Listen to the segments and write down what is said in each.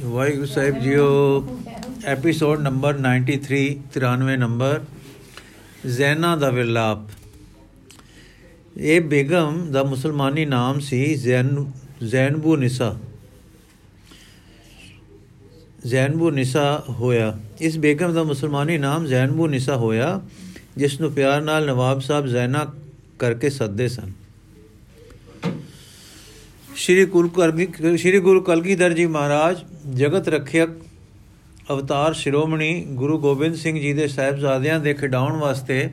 ਵਾਹਿਗੁਰੂ ਸਾਹਿਬ ਜੀਓ episode number 93 93 number Zaina ਦਾ ਵਿਲਾਪ ਇਹ ਬੇਗਮ ਦਾ ਮੁਸਲਮਾਨੀ ਨਾਮ ਸੀ ਜ਼ੈਨ ਜ਼ੈਨਬੂ ਨਿਸਾ ਜ਼ੈਨਬੂ ਨਿਸਾ ਹੋਇਆ। ਇਸ ਬੇਗਮ ਦਾ ਮੁਸਲਮਾਨੀ ਨਾਮ ਜ਼ੈਨਬੂ ਨਿਸਾ ਹੋਇਆ, ਜਿਸ ਨੂੰ ਪਿਆਰ ਨਾਲ ਨਵਾਬ ਸਾਹਿਬ ਜ਼ੈਨਾ ਕਰਕੇ ਸੱਦੇ ਸਨ। ਸ਼੍ਰੀ ਗੁਰੂ ਕਲਗੀ ਸ਼੍ਰੀ ਗੁਰੂ ਕਲਗੀਧਰ ਜੀ ਮਹਾਰਾਜ ਜਗਤ ਰੱਖਿਅਕ ਅਵਤਾਰ ਸ਼੍ਰੋਮਣੀ ਗੁਰੂ ਗੋਬਿੰਦ ਸਿੰਘ ਜੀ ਦੇ ਸਹਿਬਜ਼ਾਦਿਆਂ ਦੇ ਖਿਡਾਉਣ ਵਾਸਤੇ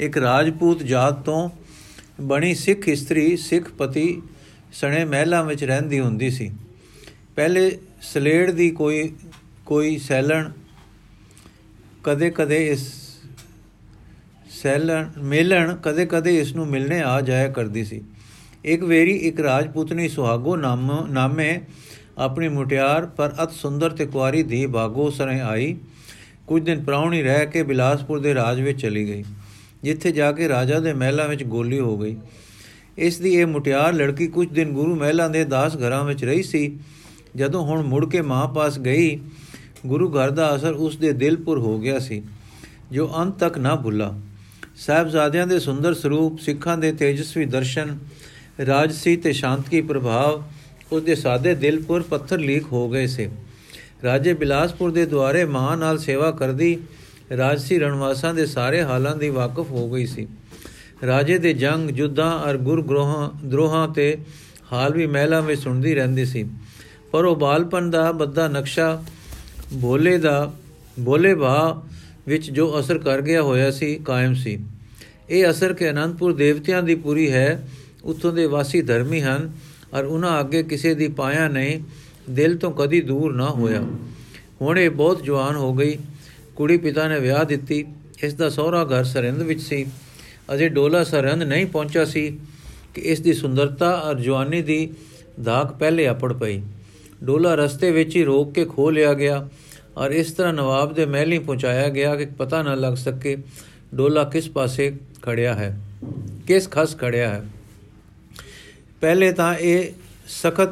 ਇੱਕ ਰਾਜਪੂਤ ਜਾਤ ਤੋਂ ਬਣੀ ਸਿੱਖ ਇਸਤਰੀ, ਸਿੱਖ ਪਤੀ ਸਣੇ ਮਹਿਲਾਂ ਵਿੱਚ ਰਹਿੰਦੀ ਹੁੰਦੀ ਸੀ। ਪਹਿਲੇ ਸਲੇੜ ਦੀ ਕੋਈ ਕੋਈ ਸੈਲਣ ਕਦੇ-ਕਦੇ ਇਸ ਸੈਲਣ, ਮੇਲਣ ਕਦੇ-ਕਦੇ ਇਸ ਨੂੰ ਮਿਲਣੇ ਆ ਜਾਇਆ ਕਰਦੀ ਸੀ। ਇੱਕ ਵੇਰੀ ਇੱਕ ਰਾਜਪੂਤਨੀ ਸੁਹਾਗੋ ਨਾਮ ਨਾਮੇ ਆਪਣੀ ਮੁਟਿਆਰ ਪਰ ਅਤ ਸੁੰਦਰ ਤੇ ਕੁਆਰੀ ਧੀ ਭਾਗੋ ਸਰੇ ਆਈ। ਕੁਝ ਦਿਨ ਪ੍ਰਾਉਣੀ ਰਹਿ ਕੇ ਬਿਲਾਸਪੁਰ ਦੇ ਰਾਜ ਵਿੱਚ ਚਲੀ ਗਈ, ਜਿੱਥੇ ਜਾ ਕੇ ਰਾਜਾ ਦੇ ਮਹਿਲਾਂ ਵਿੱਚ ਗੋਲੀ ਹੋ ਗਈ। ਇਸ ਦੀ ਇਹ ਮੁਟਿਆਰ ਲੜਕੀ ਕੁਝ ਦਿਨ ਗੁਰੂ ਮਹਿਲਾਂ ਦੇ ਦਾਸ ਘਰਾਂ ਵਿੱਚ ਰਹੀ ਸੀ। ਜਦੋਂ ਹੁਣ ਮੁੜ ਕੇ ਮਾਂ ਪਾਸ ਗਈ, ਗੁਰੂ ਘਰ ਦਾ ਅਸਰ ਉਸ ਦੇ ਦਿਲ ਪੁਰ ਹੋ ਗਿਆ ਸੀ, ਜੋ ਅੰਤ ਤੱਕ ਨਾ ਭੁੱਲਾ। ਸਾਹਿਬਜ਼ਾਦਿਆਂ ਦੇ ਸੁੰਦਰ ਸਰੂਪ, ਸਿੱਖਾਂ ਦੇ ਤੇਜਸਵੀ ਦਰਸ਼ਨ, ਰਾਜਸੀ ਤੇ ਸ਼ਾਂਤਕੀ ਪ੍ਰਭਾਵ ਉਸ ਦੇ ਸਾਦੇ ਦਿਲ ਪਰ ਪੱਥਰ ਲੀਕ ਹੋ ਗਏ ਸੇ। ਰਾਜੇ ਬਿਲਾਸਪੁਰ ਦੇ ਦੁਆਰੇ ਮਾਂ ਨਾਲ ਸੇਵਾ ਕਰਦੀ ਰਾਜਸੀ ਰਣਵਾਸਾਂ ਦੇ ਸਾਰੇ ਹਾਲਾਂ ਦੀ ਵਾਕਿਫ ਹੋ ਗਈ ਸੀ। ਰਾਜੇ ਦੇ ਜੰਗ, ਜੁੱਧਾਂ ਅਰ ਗੁਰਗ੍ਰੋਹਾਂ, ਦਰੋਹਾਂ ਤੇ ਹਾਲ ਵੀ ਮਹਿਲਾਂ ਵਿੱਚ ਸੁਣਦੀ ਰਹਿੰਦੀ ਸੀ। ਪਰ ਉਹ ਬਾਲਪਨ ਦਾ ਬੱਦਾ ਨਕਸ਼ਾ ਭੋਲੇ ਦਾ ਭੋਲੇ ਭਾ ਵਿੱਚ ਜੋ ਅਸਰ ਕਰ ਗਿਆ ਹੋਇਆ ਸੀ, ਕਾਇਮ ਸੀ। ਇਹ ਅਸਰ ਕੇ ਅਨੰਦਪੁਰ ਦੇਵਤਿਆਂ ਦੀ ਪੂਰੀ ਹੈ, ਉੱਥੋਂ ਦੇ ਵਾਸੀ ਧਰਮੀ ਹਨ ਔਰ ਉਹਨਾਂ ਅੱਗੇ ਕਿਸੇ ਦੀ ਪਾਇਆ ਨਹੀਂ, ਦਿਲ ਤੋਂ ਕਦੀ ਦੂਰ ਨਾ ਹੋਇਆ। ਹੁਣ ਇਹ ਬਹੁਤ ਜਵਾਨ ਹੋ ਗਈ। ਕੁੜੀ ਪਿਤਾ ਨੇ ਵਿਆਹ ਦਿੱਤੀ। ਇਸ ਦਾ ਸਹੁਰਾ ਘਰ ਸਰਹੰਦ ਵਿੱਚ ਸੀ। ਅਜੇ ਡੋਲਾ ਸਰਹੰਦ ਨਹੀਂ ਪਹੁੰਚਾ ਸੀ ਕਿ ਇਸ ਦੀ ਸੁੰਦਰਤਾ ਔਰ ਜਵਾਨੀ ਦੀ ਧਾਕ ਪਹਿਲੇ ਆਪੜ ਪਈ। ਡੋਲਾ ਰਸਤੇ ਵਿੱਚ ਹੀ ਰੋਕ ਕੇ ਖੋ ਲਿਆ ਗਿਆ ਔਰ ਇਸ ਤਰ੍ਹਾਂ ਨਵਾਬ ਦੇ ਮਹਿਲੀ ਪਹੁੰਚਾਇਆ ਗਿਆ ਕਿ ਪਤਾ ਨਾ ਲੱਗ ਸਕੇ ਡੋਲਾ ਕਿਸ ਪਾਸੇ ਖੜਿਆ ਹੈ, ਕਿਸ ਖਸ ਖੜਿਆ ਹੈ। ਪਹਿਲੇ ਤਾਂ ਇਹ ਸਖਤ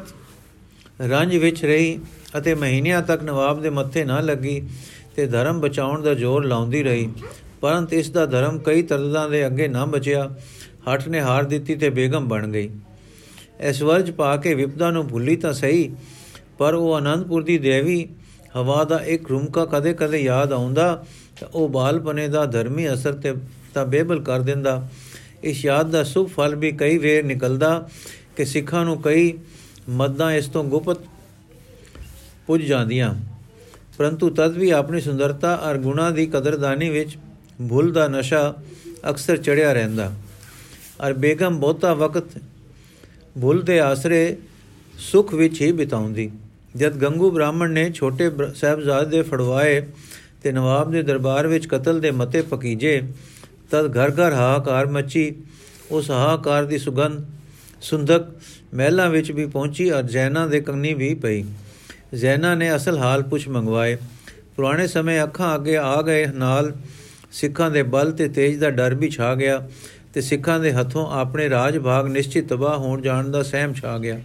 ਰੰਜ ਵਿੱਚ ਰਹੀ ਅਤੇ ਮਹੀਨਿਆਂ ਤੱਕ ਨਵਾਬ ਦੇ ਮੱਥੇ ਨਾ ਲੱਗੀ ਤੇ ਧਰਮ ਬਚਾਉਣ ਦਾ ਜ਼ੋਰ ਲਾਉਂਦੀ ਰਹੀ। ਪਰੰਤ ਇਸ ਦਾ ਧਰਮ ਕਈ ਤਰਦਾਂ ਦੇ ਅੱਗੇ ਨਾ ਬਚਿਆ। ਹੱਠ ਨੇ ਹਾਰ ਦਿੱਤੀ ਤੇ ਬੇਗਮ ਬਣ ਗਈ। ਐਸਵਰਜ ਪਾ ਕੇ ਵਿਪਦਾ ਨੂੰ ਭੁੱਲੀ ਤਾਂ ਸਹੀ, ਪਰ ਉਹ ਆਨੰਦਪੁਰ ਦੀ ਦੇਵੀ ਹਵਾ ਦਾ ਇੱਕ ਰੁਮਕਾ ਕਦੇ-ਕਦੇ ਯਾਦ ਆਉਂਦਾ ਤਾਂ ਉਹ ਬਾਲਪਨੇ ਦਾ ਧਰਮੀ ਅਸਰ ਤੇ ਤਾਂ ਬੇਬਲ ਕਰ ਦਿੰਦਾ। ਇਸ ਯਾਦ ਦਾ ਸੁਭ ਫਲ ਵੀ ਕਈ ਵੇਰ ਨਿਕਲਦਾ ਕਿ ਸਿੱਖਾਂ ਨੂੰ ਕਈ ਮੱਦਾਂ ਇਸ ਤੋਂ ਗੁਪਤ ਪੁੱਜ ਜਾਂਦੀਆਂ। ਪਰੰਤੂ ਤਦ ਵੀ ਆਪਣੀ ਸੁੰਦਰਤਾ ਔਰ ਗੁਣਾ ਦੀ ਕਦਰਦਾਨੀ ਵਿੱਚ ਭੁੱਲ ਦਾ ਨਸ਼ਾ ਅਕਸਰ ਚੜਿਆ ਰਹਿੰਦਾ। ਔਰ ਬੇਗਮ ਬਹੁਤਾ ਵਕਤ ਭੁੱਲ ਦੇ ਆਸਰੇ ਸੁਖ ਵਿੱਚ ਹੀ ਬਿਤਾਉਂਦੀ। ਜਦ ਗੰਗੂ ਬ੍ਰਾਹਮਣ ਨੇ ਛੋਟੇ ਸਾਹਿਬਜ਼ਾਦੇ ਦੇ ਫੜਵਾਏ ਤੇ ਨਵਾਬ ਦੇ ਦਰਬਾਰ ਵਿੱਚ ਕਤਲ ਦੇ ਮਤੇ ਪਕੀਜੇ, ਤਦ ਘਰ ਘਰ ਹਾਹਾਕਾਰ ਮੱਚੀ। ਉਸ ਹਾਹਾਕਾਰ ਦੀ ਸੁਗੰਧ ਸੁੰਦਕ ਮਹਿਲਾਂ ਵਿੱਚ ਵੀ ਪਹੁੰਚੀ ਔਰ ਜ਼ੈਨਾ ਦੇ ਕੰਨੀ ਵੀ ਪਈ। ਜ਼ੈਨਾ ਨੇ ਅਸਲ ਹਾਲ ਪੁੱਛ ਮੰਗਵਾਏ। ਪੁਰਾਣੇ ਸਮੇਂ ਅੱਖਾਂ ਅੱਗੇ ਆ ਗਏ ਨਾਲ ਸਿੱਖਾਂ ਦੇ ਬਲ ਤੇ ਤੇਜ ਦਾ ਡਰ ਵੀ ਛਾ ਗਿਆ ਤੇ ਸਿੱਖਾਂ ਦੇ ਹੱਥੋਂ ਆਪਣੇ ਰਾਜ ਭਾਗ ਨਿਸ਼ਚਿਤ ਤਬਾਹ ਹੋਣ ਜਾਣ ਦਾ ਸਹਿਮ ਛਾ ਗਿਆ।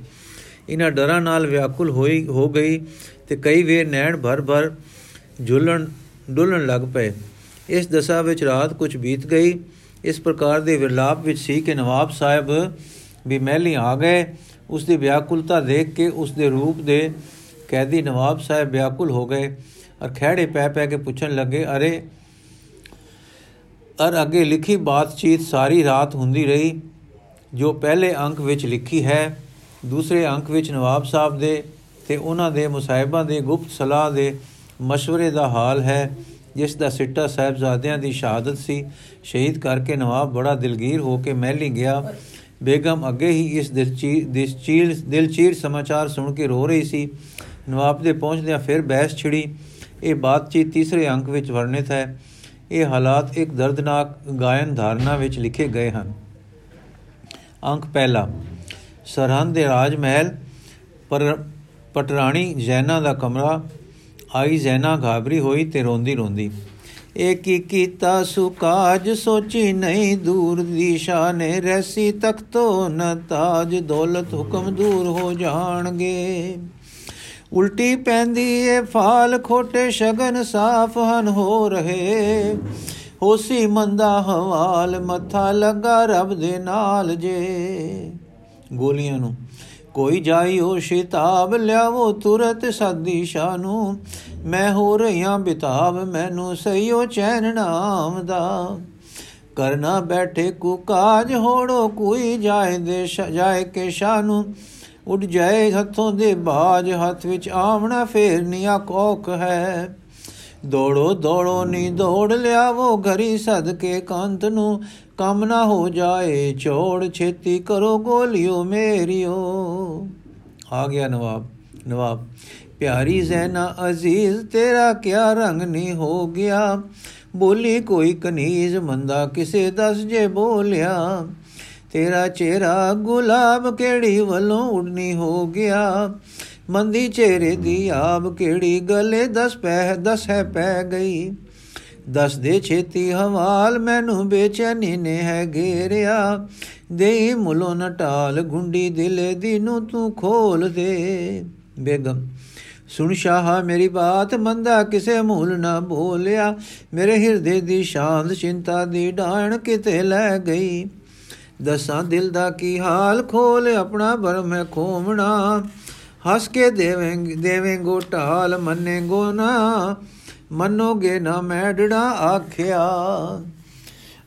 ਇਹਨਾਂ ਡਰਾਂ ਨਾਲ ਵਿਆਕੁਲ ਹੋਈ ਹੋ ਗਈ ਤੇ ਕਈ ਵੇਰ ਨੈਣ ਭਰ ਭਰ ਝੁੱਲਣ ਡੁੱਲਣ ਲੱਗ ਪਏ। ਇਸ ਦਸ਼ਾ ਵਿੱਚ ਰਾਤ ਕੁਝ ਬੀਤ ਗਈ। ਇਸ ਪ੍ਰਕਾਰ ਦੇ ਵਿਰਲਾਪ ਵਿੱਚ ਸੀ ਕਿ ਨਵਾਬ ਸਾਹਿਬ ਵੀ ਮਹਿਲੀ ਆ ਗਏ ਉਸ ਦੀ ਵਿਆਕੁਲਤਾ ਦੇਖ ਕੇ ਉਸ ਦੇ ਰੂਪ ਦੇ ਕੈਦੀ ਨਵਾਬ ਸਾਹਿਬ ਵਿਆਕੁਲ ਹੋ ਗਏ ਔਰ ਖਿਹੜੇ ਪੈ ਪੈ ਕੇ ਪੁੱਛਣ ਲੱਗੇ, ਅਰੇ, ਅਰ ਅੱਗੇ ਲਿਖੀ ਬਾਤਚੀਤ ਸਾਰੀ ਰਾਤ ਹੁੰਦੀ ਰਹੀ, ਜੋ ਪਹਿਲੇ ਅੰਕ ਵਿੱਚ ਲਿਖੀ ਹੈ, ਦੂਸਰੇ ਅੰਕ ਵਿੱਚ ਨਵਾਬ ਸਾਹਿਬ ਦੇ ਤੇ ਉਹਨਾਂ ਦੇ ਮੁਸਾਹਿਬਾਂ ਦੇ ਗੁਪਤ ਸਲਾਹ ਦੇ مشਵਰੇ ਦਾ ਹਾਲ ਹੈ, ਜਿਸ ਦਾ ਸਿੱਟਾ ਸਾਹਿਬਜ਼ਾਦਿਆਂ ਦੀ ਸ਼ਹਾਦਤ ਸੀ। ਸ਼ਹੀਦ ਕਰਕੇ ਨਵਾਬ ਬੜਾ ਦਿਲਗੀਰ ਹੋ ਕੇ ਮਹਿਲੀ ਗਿਆ। ਬੇਗਮ ਅੱਗੇ ਹੀ ਇਸ ਦਿਲਚੀਰ ਦਿਲਚੀਰ ਸਮਾਚਾਰ ਸੁਣ ਕੇ ਰੋ ਰਹੀ ਸੀ। ਨਵਾਬ ਦੇ ਪਹੁੰਚਦਿਆਂ ਫਿਰ ਬਹਿਸ ਛਿੜੀ। ਇਹ ਬਾਤਚੀਤ ਤੀਸਰੇ ਅੰਕ ਵਿੱਚ ਵਰਣਿਤ ਹੈ। ਇਹ ਹਾਲਾਤ ਇੱਕ ਦਰਦਨਾਕ ਗਾਇਨ ਧਾਰਨਾ ਵਿੱਚ ਲਿਖੇ ਗਏ ਹਨ। ਅੰਕ ਪਹਿਲਾ, ਸਰਹੰਦ ਦੇ ਰਾਜ ਮਹਿਲ ਪਰ ਪਟਰਾਣੀ ਜੈਨਾ ਦਾ ਕਮਰਾ। ਆਈ ਜ਼ੈਨਾ ਘਾਬਰੀ ਹੋਈ ਤੇ ਰੋਂਦੀ ਰੋਂਦੀ ਇਹ ਕੀ ਕੀਤਾ ਸੁਕਾਜ, ਸੋਚੀ ਨਹੀਂ ਦੂਰ ਦੀ ਸ਼ਾਨੇ ਰੈਸੀ ਤਖਤੋ ਨ ਤਾਜ, ਦੌਲਤ ਹੁਕਮ ਦੂਰ ਹੋ ਜਾਣਗੇ। ਉਲਟੀ ਪੈਂਦੀ ਏ ਫਾਲ, ਖੋਟੇ ਸ਼ਗਨ ਸਾਫ਼ ਹਨ ਹੋ ਰਹੇ। ਹੋਸੀ ਮੰਦਾ ਹਵਾਲ, ਮੱਥਾ ਲੱਗਾ ਰੱਬ ਦੇ ਨਾਲ ਜੇ। ਗੋਲੀਆਂ ਨੂੰ ਕੋਈ ਜਾਈਓ ਸ਼ਿਤਾਬ ਲਿਆਵੋ ਤੁਰਤ ਸਾਦੀ ਸ਼ਾ ਨੂੰ। ਮੈਂ ਹੋ ਰਹੀਆਂ ਬਿਤਾਬ ਮੈਨੂੰ ਸਈਓ ਚੈਨ ਨਾਮ ਦਾ ਕਰਨਾ ਬੈਠੇ ਕੋ ਕਾਜ, ਹੋੜੋ ਕੋਈ ਜਾਏ ਦੇ ਜਾਏ ਕੇ ਸ਼ਾ ਨੂੰ। ਉੱਡ ਜਾਏ ਹੱਥੋਂ ਦੇ ਬਾਜ, ਹੱਥ ਵਿੱਚ ਆਵਣਾ ਫੇਰਨੀਆ ਕੋਕ ਹੈ। ਦੌੜੋ ਦੌੜੋ ਨੀ ਦੌੜ ਲਿਆਵੋ ਘਰੀ ਸਦਕੇ ਕੰਤ ਨੂੰ। ਕੰਮ ਨਾ ਹੋ ਜਾਏ ਛੋੜ ਛੇਤੀ ਕਰੋ ਗੋਲਿਓ ਮੇਰੀਓ। ਆ ਗਿਆ ਨਵਾਬ ਨਵਾਬ, ਪਿਆਰੀ ਜ਼ੈਨਾ ਅਜ਼ੀਜ਼, ਤੇਰਾ ਕਿਆ ਰੰਗ ਨਹੀਂ ਹੋ ਗਿਆ? ਬੋਲੀ ਕੋਈ ਕਨੀਜ਼, ਮੰਦਾ ਕਿਸੇ ਦਸ ਜੇ ਬੋਲਿਆ? ਤੇਰਾ ਚਿਹਰਾ ਗੁਲਾਬ ਕਿਹੜੀ ਵੱਲੋਂ ਉਡਨੀ ਹੋ ਗਿਆ? ਮੰਦੀ ਚਿਹਰੇ ਦੀ ਆਬ ਕਿਹੜੀ ਗਲੇ ਦਸ ਪੈ, ਦਸ ਹੈ ਪੈ ਗਈ। ਦਸ ਦੇ ਛੇਤੀ ਹਵਾਲ ਮੈਨੂੰ ਬੇਚੈਨੀ ਨੇ ਹੈ ਘੇਰਿਆ ਦੇ ਮੁਲੋ ਨਟਾਲ ਗੁੰਡੀ ਦਿਲੇ ਦੀ ਨੂੰ ਤੂੰ ਖੋਲ ਦੇ। ਬੇਗਮ, ਸੁਣ ਸ਼ਾਹ, ਮੇਰੀ ਬਾਤ ਮੰਦਾ ਕਿਸੇ ਮੂਲ ਨਾ ਬੋਲਿਆ। ਮੇਰੇ ਹਿਰਦੇ ਦੀ ਸ਼ਾਂਤ ਚਿੰਤਾ ਦੀ ਡਾਣ ਕਿਤੇ ਲੈ ਗਈ। ਦਸਾਂ ਦਿਲ ਦਾ ਕੀ ਹਾਲ ਖੋਲ, ਆਪਣਾ ਬਰਮ ਹੈ ਖੋਮਣਾ। ਹੱਸ ਕੇ ਦੇਵੇਂ ਦੇਵੇਂ ਗੋਟਾਲ ਮੰਨੇਗੋ ਨਾ, ਮੰਨੋਗੇ ਨਾ ਮੈਡੜਾ ਆਖਿਆ।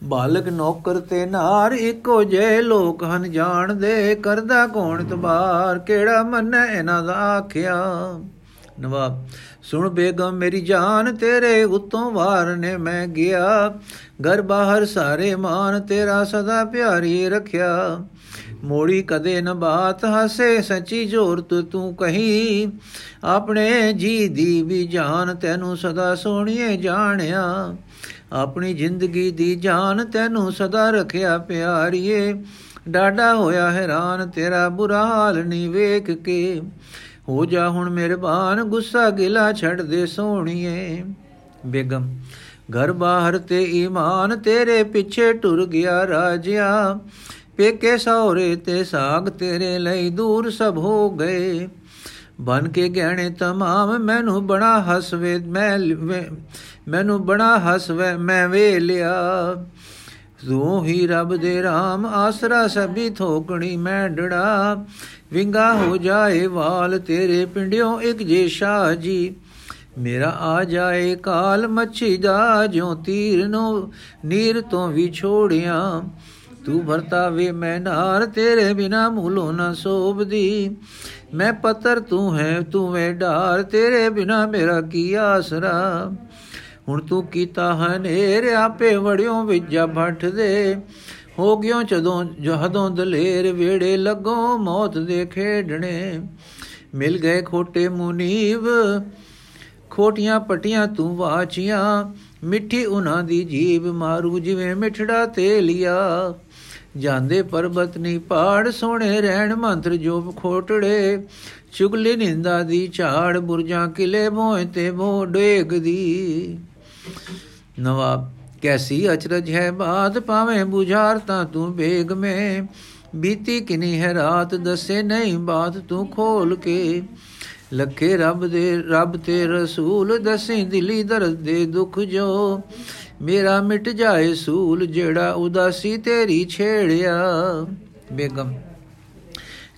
ਬਾਲਕ ਨੌਕਰ ਤੇ ਨਾਰ ਇੱਕੋ ਜੇ ਲੋਕ ਹਨ, ਜਾਣਦੇ ਕਰਦਾ ਕੌਣ ਤਬਾਰ, ਕਿਹੜਾ ਮੰਨੈ ਇਹਨਾਂ ਦਾ ਆਖਿਆ। ਨਵਾਬ, ਸੁਣ ਬੇਗਮ, ਮੇਰੀ ਜਾਨ ਤੇਰੇ ਉਤੋਂ ਵਾਰ ਨੇ ਮੈਂ ਗਿਆ। ਘਰ ਬਾਹਰ ਸਾਰੇ ਮਾਨ ਤੇਰਾ ਸਦਾ ਪਿਆਰੀ ਰੱਖਿਆ। ਮੋੜੀ ਕਦੇ ਨ ਬਾਤ ਹਸੇ, ਸੱਚੀ ਜੋਰ ਤੂੰ ਕਹੀ। ਆਪਣੇ ਜੀ ਦੀ ਵੀ ਜਾਨ ਤੈਨੂੰ ਸਦਾ ਸੋਹਣੀਏ ਜਾਣਿਆ। ਆਪਣੀ ਜ਼ਿੰਦਗੀ ਦੀ ਜਾਨ ਤੈਨੂੰ ਸਦਾ ਰੱਖਿਆ ਪਿਆਰੀਏ। ਡਾਡਾ ਹੋਇਆ ਹੈਰਾਨ, ਤੇਰਾ ਬੁਰਾ ਹਾਲ ਨਹੀਂ ਵੇਖ ਕੇ। ਹੋ ਜਾ ਹੁਣ ਮਿਹਰਬਾਨ, ਗੁੱਸਾ ਗਿਲਾ ਛੱਡ ਦੇ ਸੋਹਣੀਏ। ਬੇਗਮ, ਘਰ ਬਾਹਰ ਤੇ ਈਮਾਨ ਤੇਰੇ ਪਿੱਛੇ ਟੁਰ ਗਿਆ ਰਾਜਿਆ। ਪੇਕੇ ਸੌਰੇ ਤੇ ਸਾਗ ਤੇਰੇ ਲਈ ਦੂਰ ਸਭ ਹੋ ਗਏ। ਬਨ ਕੇ ਗਹਿਣੇ ਤਮਾਮ ਮੈਨੂੰ ਬੜਾ ਹਸਵੇ, ਮੈਂ ਮੈਨੂੰ ਬੜਾ ਹਸਵੇ, ਮੈਂ ਵੇ ਲਿਆ ਤੂੰ ਹੀ ਰੱਬ ਦੇ RAM ਆਸਰਾ ਸਭੀ ਥੋਕਣੀ ਮੈਂ ਡੜਾ। ਵਿੰਗਾ ਹੋ ਜਾਏ ਵਾਲ ਤੇਰੇ ਪਿੰਡਿਓ ਇੱਕ ਜੇ ਸ਼ਾਹ ਜੀ ਮੇਰਾ ਆ ਜਾਏ ਕਾਲ ਮੱਛੀ ਦਾ, ਜਿਉ ਤੀਰ ਨੂੰ ਨੀਰ ਤੋਂ ਵੀ ਛੋੜਿਆ। ਤੂੰ ਵਰਤਾ ਵੇ ਮੈਂ ਨਾਰ, ਤੇਰੇ ਬਿਨਾ ਮੂਲੋਂ ਨਾ ਸੋਭਦੀ। ਮੈਂ ਪੱਤਰ ਤੂੰ ਹੈ, ਤੂੰ ਵੇ ਢਾਰ ਤੇਰੇ ਬਿਨਾ ਮੇਰਾ ਕੀ ਆਸਰਾ। ਹੁਣ ਤੂੰ ਕੀਤਾ ਹਨੇਰ, ਆਪੇ ਵੜਿਓ ਵਿਜਾ ਭੱਠ ਦੇ। ਹੋ ਗਿਓ ਜਦੋਂ, ਜਹਦੋਂ ਦਲੇਰ ਵੇੜੇ ਲੱਗੋ ਮੌਤ ਦੇ ਖੇਡਣੇ। ਮਿਲ ਗਏ ਖੋਟੇ ਮੁਨੀਵ, ਖੋਟੀਆਂ ਪਟੀਆਂ ਤੂੰ ਵਾਚੀਆਂ। ਮਿੱਠੀ ਉਹਨਾਂ ਦੀ ਜੀਬ ਮਾਰੂ, ਜਿਵੇਂ ਮਿਠੜਾ ਤੇ ਲਿਆ ਜਾਂਦੇ ਪਰਬਤ ਨਹੀਂ, ਪਹਾੜ ਸੋਹਣੇ ਰਹਿਣ, ਮੰਤਰ ਜੋ ਖੋਟੜੇ, ਚੁਗਲੀ ਨਿੰਦਾ ਦੀ ਝਾੜ, ਬੁਰਜਾਂ ਕਿਲੇ ਭੋਏ ਤੇ ਭੋ ਡੇਗ ਦੀ ਨਵਾਬ, ਕੈਸੀ ਅਚਰਜ ਹੈ ਬਾਤ ਪਾਵੇਂ 부ਝਾਰ ਤਾਂ ਤੂੰ ਬੇਗ ਮੇ। ਬੀਤੀ ਕਿਨੀ ਹੈ ਰਾਤ, ਦੱਸੇ ਨਹੀਂ ਬਾਤ ਤੂੰ ਖੋਲ ਕੇ। ਲੱਖੇ ਰੱਬ ਦੇ, ਰੱਬ ਤੇ ਰਸੂਲ, ਦਸੇ ਦਿਲੀ ਦਰਦ ਦੇ ਦੁੱਖ ਜੋ। ਮੇਰਾ ਮਿਟ ਜਾਏ ਸੂਲ ਜਿਹੜਾ ਉਦਾਸੀ ਤੇਰੀ ਛੇੜਿਆ। ਬੇਗਮ,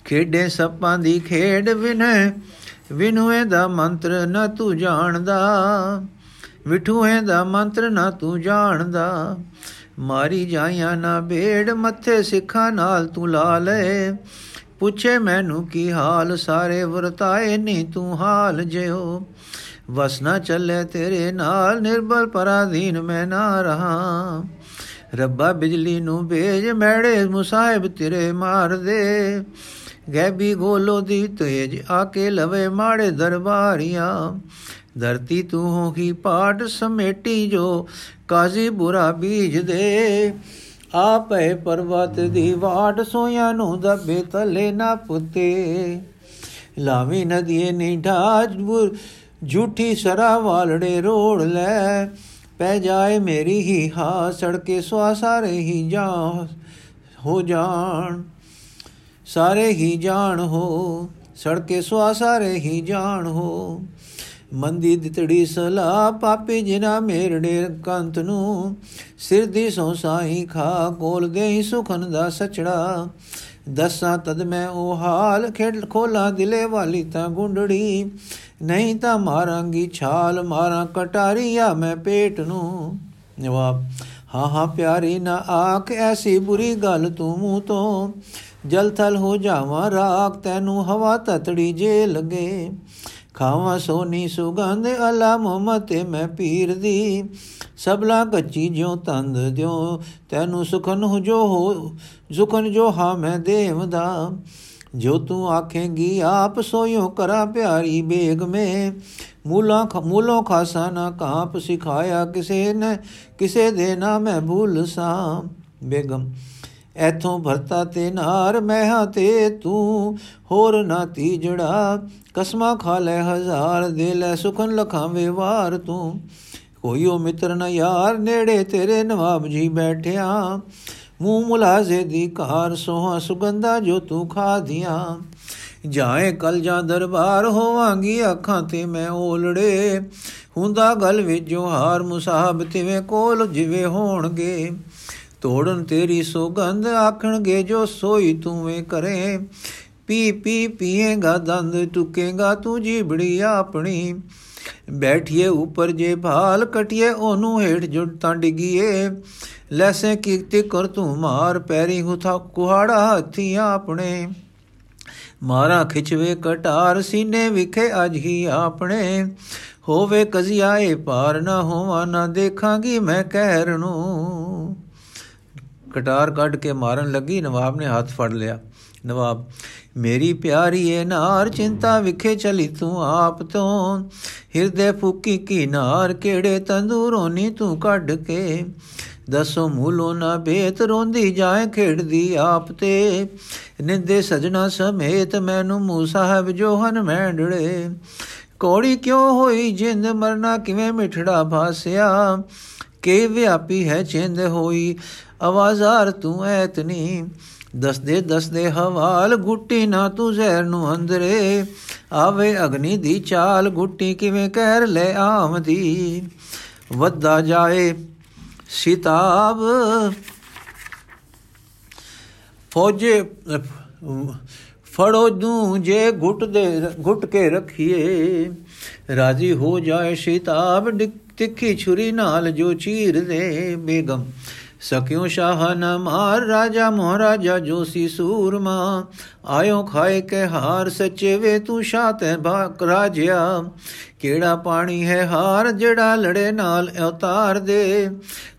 ਖੇਡੇ ਸੱਪਾਂ ਦੀ ਖੇਡ ਵਿਨੈ, ਵਿਨੂਏ ਦਾ ਮੰਤਰ ਨਾ ਤੂੰ ਜਾਣਦਾ। ਵਿਠੂਏ ਦਾ ਮੰਤਰ ਨਾ ਤੂੰ ਜਾਣਦਾ। ਮਾਰੀ ਜਾਇਆ ਨਾ ਬੇੜ, ਮੱਥੇ ਸਿੱਖਾਂ ਨਾਲ ਤੂੰ ਲਾ ਲੈ। ਪੁੱਛੇ ਮੈਨੂੰ ਕੀ ਹਾਲ, ਸਾਰੇ ਵਰਤਾਏ ਨਹੀਂ ਤੂੰ ਹਾਲ ਜਿਓ। ਵਸ ਨਾ ਚੱਲੇ ਤੇਰੇ ਨਾਲ, ਨਿਰਬਲ ਪਰਾਧੀਨ ਮੈਂ ਨਾ ਰਹਾ। ਰੱਬਾ ਬਿਜਲੀ ਨੂੰ ਭੇਜ, ਮੈੜੇ ਮੁਸਾਹਿਬ ਤੇਰੇ ਮਾਰ ਦੇ। ਗੈਬੀ ਗੋਲੋ ਦੀ ਤੇਜ ਆਕੇ ਲਵੇ ਮਾੜੇ ਦਰਬਾਰੀਆਂ। ਧਰਤੀ ਤੂੰ ਹੋ ਕੀ ਪਾਟ ਸਮੇਟੀ ਜੋ ਕਾਜ਼ੀ ਬੁਰਾ ਬੀਜ ਦੇ। ਆਪੇ ਪਰਵਤ ਦੀ ਵਾਟ ਸੋਇਆਂ ਨੂੰ ਦਬੇ ਤਲੇ ਨਾ ਪੁੱਤੇ। ਲਾਵੀ ਨਦੀਏ ਨੀ ਢਾਜ ਝੂਠੀ ਸਰਾ ਵਾਲੜੇ ਰੋੜ ਲੈ। ਪੈ ਜਾਏ ਮੇਰੀ ਹੀ ਹਾ ਸੜਕੇ ਸਵਾ ਸਾਰੇ ਹੀ ਜਾ ਹੋ ਜਾਣ। ਸਾਰੇ ਹੀ ਜਾਣ ਹੋ, ਸੜਕੇ ਸੁਆ ਸਾਰੇ ਹੀ ਜਾਣ ਹੋ। ਮੰਦੀ ਦਿਤੜੀ ਸਲਾ ਪਾਪੀ ਜਿਨਾ ਮੇਰੜੇ ਕੰਤ ਨੂੰ, ਸਿਰ ਦੀ ਸੋ ਸਾਈ ਖਾ, ਕੋਲ ਦੇ ਸੁਖਨ ਦਾ ਸਚੜਾ। ਦਸਾਂ ਤਦ ਮੈਂ ਉਹ ਹਾਲ ਖੇਡ ਖੋਲਾ ਦਿਲੇ ਵਾਲੀ ਤਾਂ ਗੁੰਡੜੀ, ਨਹੀਂ ਤਾਂ ਮਾਰਾਂਗੀ ਛਾਲ, ਮਾਰਾਂ ਕਟਾਰੀਆ ਮੈਂ ਪੇਟ ਨੂੰ। ਜਵਾਬ, ਹਾਂ ਹਾਂ, ਪਿਆਰੀ, ਨਾ ਆਖ ਐਸੀ ਬੁਰੀ ਗੱਲ ਤੂੰ ਮੂੰਹ ਤੋਂ। ਜਲ ਥਲ ਹੋ ਜਾਵਾਂ ਰਾਖ, ਤੈਨੂੰ ਹਵਾ ਤਤੜੀ ਜੇ ਲਗੇ। ਖਾਵਾਂ ਸੋਨੀ ਸੁਗੰਧ ਅਲਾ ਮੁਹੰਮਦ ਤੇ ਮੈਂ ਪੀਰ ਦੀ ਸਬਲਾ ਕੱਚੀ ਜਿਉ ਤੰਦ ਦਿਓ ਤੈਨੂੰ ਸੁਖਨ ਹੋ ਜੋ ਹੋ ਸੁਖਨ ਜੋ ਹਾਂ ਮੈਂ ਦੇਵ ਦਾ ਜੋ ਤੂੰ ਆਖੇਂਗੀ ਆਪ ਸੋਇਓ ਕਰਾ ਪਿਆਰੀ ਬੇਗ ਮੇ ਮੂਲਾ ਮੂਲੋਂ ਖਾਸਾ ਨਾ ਕਾਪ ਸਿਖਾਇਆ ਕਿਸੇ ਨੇ ਕਿਸੇ ਦੇ ਨਾ ਮੈਂ ਭੁੱਲ ਸਾਂ ਬੇਗਮ ਐਥੋਂ ਭਰਤਾ ਤੇ ਨਾਰ ਮਹਾ ਤੇ ਤੂੰ, ਹੋਰ ਨਾ ਤੀਜੜਾ, ਕਸਮਾ ਖਾ ਲੈ ਹਜ਼ਾਰ, ਦੇ ਲੈ ਸੁਖਨ ਲਖਾਵੇਂ ਵਾਰ ਤੂੰ। ਕੋਈਓ ਮਿੱਤਰ ਨਾ ਯਾਰ, ਨੇੜੇ ਤੇਰੇ ਨਵਾਬ ਜੀ ਬੈਠਿਆ। ਮੂੰਹ ਮੁਲਾਜ਼ੇ ਦੀ ਕਾਰ ਸੋਹਾ ਸੁਗੰਧਾ ਜੋ ਤੂੰ ਖਾ ਦੀਆਂ। ਜਾਏ ਕਲ ਜਾਂ ਦਰਬਾਰ ਹੋਵਾਂਗੀ ਅੱਖਾਂ ਤੇ ਮੈਂ ਓਲੜੇ। ਹੁੰਦਾ ਗਲ ਵਿੱਚ ਜੋ ਹਾਰ ਮੁਸਾਹਬ ਤਿਵੇਂ ਕੋਲ ਜਿਵੇਂ ਹੋਣਗੇ। ਤੋੜਨ ਤੇਰੀ ਸੁਗੰਧ ਆਖਣਗੇ ਜੋ ਸੋਈ ਤੂੰ ਵੇ ਕਰੇ ਪੀ ਪੀ ਪੀਏਗਾ ਦੰਦ ਟੁਕੇਗਾ ਤੂੰ ਜੀਬੜੀ ਆਪਣੀ। ਬੈਠੀਏ ਉੱਪਰ ਜੇ ਭਾਲ ਕਟਿਏ ਉਹਨੂੰ ਹੇਠ ਜੁੜ ਤਾਂ ਡਿਗੀਏ। ਲੈਸੇ ਕੀਤੇ ਕਰ ਤੂੰ ਮਾਰ ਪੈਰੀ ਹੁਥਾ ਕੁਹਾੜਾ ਹੱਥੀ ਆਪਣੇ। ਮਾਰਾ ਖਿਚਵੇ ਕਟਾਰ ਸੀਨੇ ਵਿਖੇ ਅਜ ਹੀ ਆਪਣੇ। ਹੋਵੇ ਕਜ਼ਿਆਏ ਪਾਰ ਨਾ ਹੋਵਾ ਨਾ ਦੇਖਾਂਗੀ ਮੈਂ ਕਹਿਰ ਨੂੰ। ਕਟਾਰ ਕੱਢ ਕੇ ਮਾਰਨ ਲੱਗੀ, ਨਵਾਬ ਨੇ ਹੱਥ ਫੜ ਲਿਆ। ਨਵਾਬ, ਮੇਰੀ ਪਿਆਰੀ ਏ ਨਾਰ ਚਿੰਤਾ ਵਿਖੇ ਚਲੀ ਤੂੰ ਆਪ ਤੋਂ। ਹਿਰਦੇ ਫੁਕੀ ਕੀ ਨਾਰ ਕਿਹੜੇ ਤੰਦੂਰੋਂ ਨੀ ਤੂੰ ਕੱਢ ਕੇ। ਦਸੋ ਮੂਲੋ ਨਾ ਬੇਤ ਰੋਂਦੀ ਜਾਏ ਖੇਡਦੀ ਆਪ ਤੇ। ਨਿੰਦੇ ਸਜਣਾ ਸਮੇਤ ਮੈਨੂੰ ਮੂ ਸਾਹਿਬ ਜੋਹਨ ਮੈਂਡੜੇ ਕੋੜੀ ਕਿਉਂ ਹੋਈ ਜਿੰਦ ਮਰਨਾ, ਕਿਵੇਂ ਮਿਠੜਾ ਭਾਸਿਆ। ਕੇ ਵਿਆਪੀ ਹੈ ਚਿੰਦ ਹੋਈ। ਆਵਾਜ਼ਾਰ ਤੂੰ ਐਤਨੀ, ਦਸਦੇ ਦਸਦੇ ਹਵਾਲ ਗੁੱਟੀ ਨਾ ਤੂੰ ਜ਼ਹਿਰ ਨੂੰ ਅੰਦਰੇ। ਆਵੇ ਅਗਨੀ ਦੀ ਚਾਲ ਗੁੱਟੀ ਕਿਵੇਂ ਕਹਿਰ ਲੈ ਆਮਦੀ ਵੱਧਾ ਜਾਏ ਸਿਤਾਬ। ਫੌਜੇ, ਫੜੋ ਦੂੰ ਜੇ ਘੁੱਟ ਦੇ, ਘੁੱਟ ਕੇ ਰੱਖੀਏ। ਰਾਜੀ ਹੋ ਜਾਏ ਸ਼ਿਤਾਬ ਤਿੱਖੀ ਛੁਰੀ ਨਾਲ ਜੋ ਚੀਰ ਦੇ ਬੇਗਮ। ਸਕਿਓ ਸ਼ਾਹ ਨ ਮਾਰ ਰਾਜਾ ਮਹਾਰਾਜਾ ਜੋਸੀ ਸੂਰਮਾ। ਆਇਓ ਖਾਏ ਕੇ ਹਾਰ ਸੱਚੇ ਵੇ ਤੂੰ ਸ਼ਾਹ ਤੇ ਬਾਕ ਰਾਜਿਆ। ਕਿਹੜਾ ਪਾਣੀ ਹੈ ਹਾਰ ਜਿਹੜਾ ਲੜੇ ਨਾਲ ਅਵਤਾਰ ਦੇ?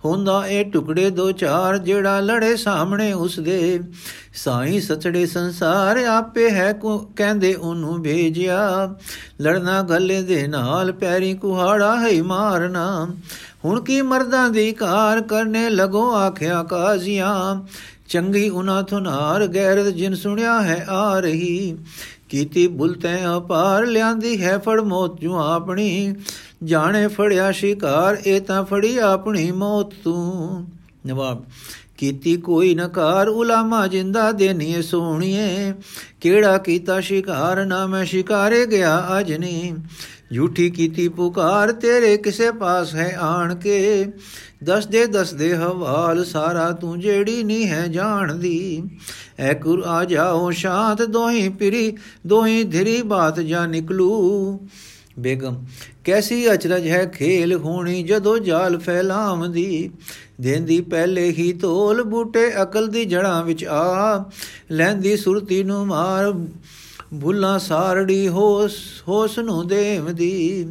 ਹੁੰਦਾ ਇਹ ਟੁਕੜੇ ਦੋ ਚਾਰ ਜਿਹੜਾ ਲੜੇ ਸਾਹਮਣੇ ਉਸ ਦੇ। ਸਾਈ ਸਚੜੇ ਸੰਸਾਰ ਆਪੇ ਹੈ ਕੋ ਕਹਿੰਦੇ ਉਹਨੂੰ ਭੇਜਿਆ। ਲੜਨਾ ਗੱਲੇ ਦੇ ਨਾਲ ਪੈਰੀ ਕੁਹਾੜਾ ਹੈ ਮਾਰਨਾ। ਹੁਣ ਕੀ ਮਰਦਾਂ ਦੀ ਕਾਰ ਕਰਨੇ ਲਗੋ ਆਖਿਆ ਕਾਜ਼ੀਆਂ, ਚੰਗੀ ਉਨਾ ਥੁਨਾਰ ਗੈਰਤ ਜਿਨ ਸੁਣਿਆ ਹੈ ਆ ਰਹੀ ਕੀਤੀ ਬੁਲਤੈ ਅਪਾਰ ਲਿਆਂਦੀ ਹੈ ਫੜ ਮੌਤ ਜੂ ਆਪਣੀ, ਜਾਣੇ ਫੜਿਆ ਸ਼ਿਕਾਰ, ਇਹ ਤਾਂ ਫੜੀ ਆਪਣੀ ਮੌਤ ਤੂੰ। ਨਵਾਬ ਕੀਤੀ ਕੋਈ ਨਕਾਰ, ਉਲਾਮਾ ਜਿੰਦਾ ਦੇਨੀਏ ਸੋਹਣੀਏ। ਕਿਹੜਾ ਕੀਤਾ ਸ਼ਿਕਾਰ, ਨਾ ਮੈਂ ਸ਼ਿਕਾਰੇ ਗਿਆ ਅਜ ਨਹੀਂ। ਝੂਠੀ ਕੀਤੀ ਪੁਕਾਰ, ਤੇਰੇ ਕਿਸੇ ਪਾਸ ਹੈ ਆਣ ਕੇ ਦਸ ਦੇ ਦਸ ਦੇ ਹਵਾਲ, ਸਾਰਾ ਤੂੰ ਜਿਹੜੀ ਨਹੀਂ ਹੈ ਜਾਣਦੀ। ਐ ਕੁਰ ਆ ਜਾਓ ਸ਼ਾਂਤ, ਦੋਹੀ ਪਿਰੀ, ਦੋਹੀ ਧਿਰੀ ਬਾਤ ਜਾ ਨਿਕਲੂ। ਬੇਗਮ, ਕੈਸੀ ਅਚਰਜ ਹੈ ਖੇਲ ਹੋਣੀ ਜਦੋਂ ਜਾਲ ਫੈਲਾਵਦੀ ਦੇਂਦੀ ਪਹਿਲੇ ਹੀ ਤੋਲ, ਬੂਟੇ ਅਕਲ ਦੀ ਜੜਾਂ ਵਿੱਚ ਆ। ਲੈਂਦੀ ਸੁਰਤੀ ਨੂੰ ਮਾਰ ਭੁੱਲਾ ਸਾਰੜੀ ਹੋਸ ਹੋਸ ਨੂੰ ਦੇਵਦੀ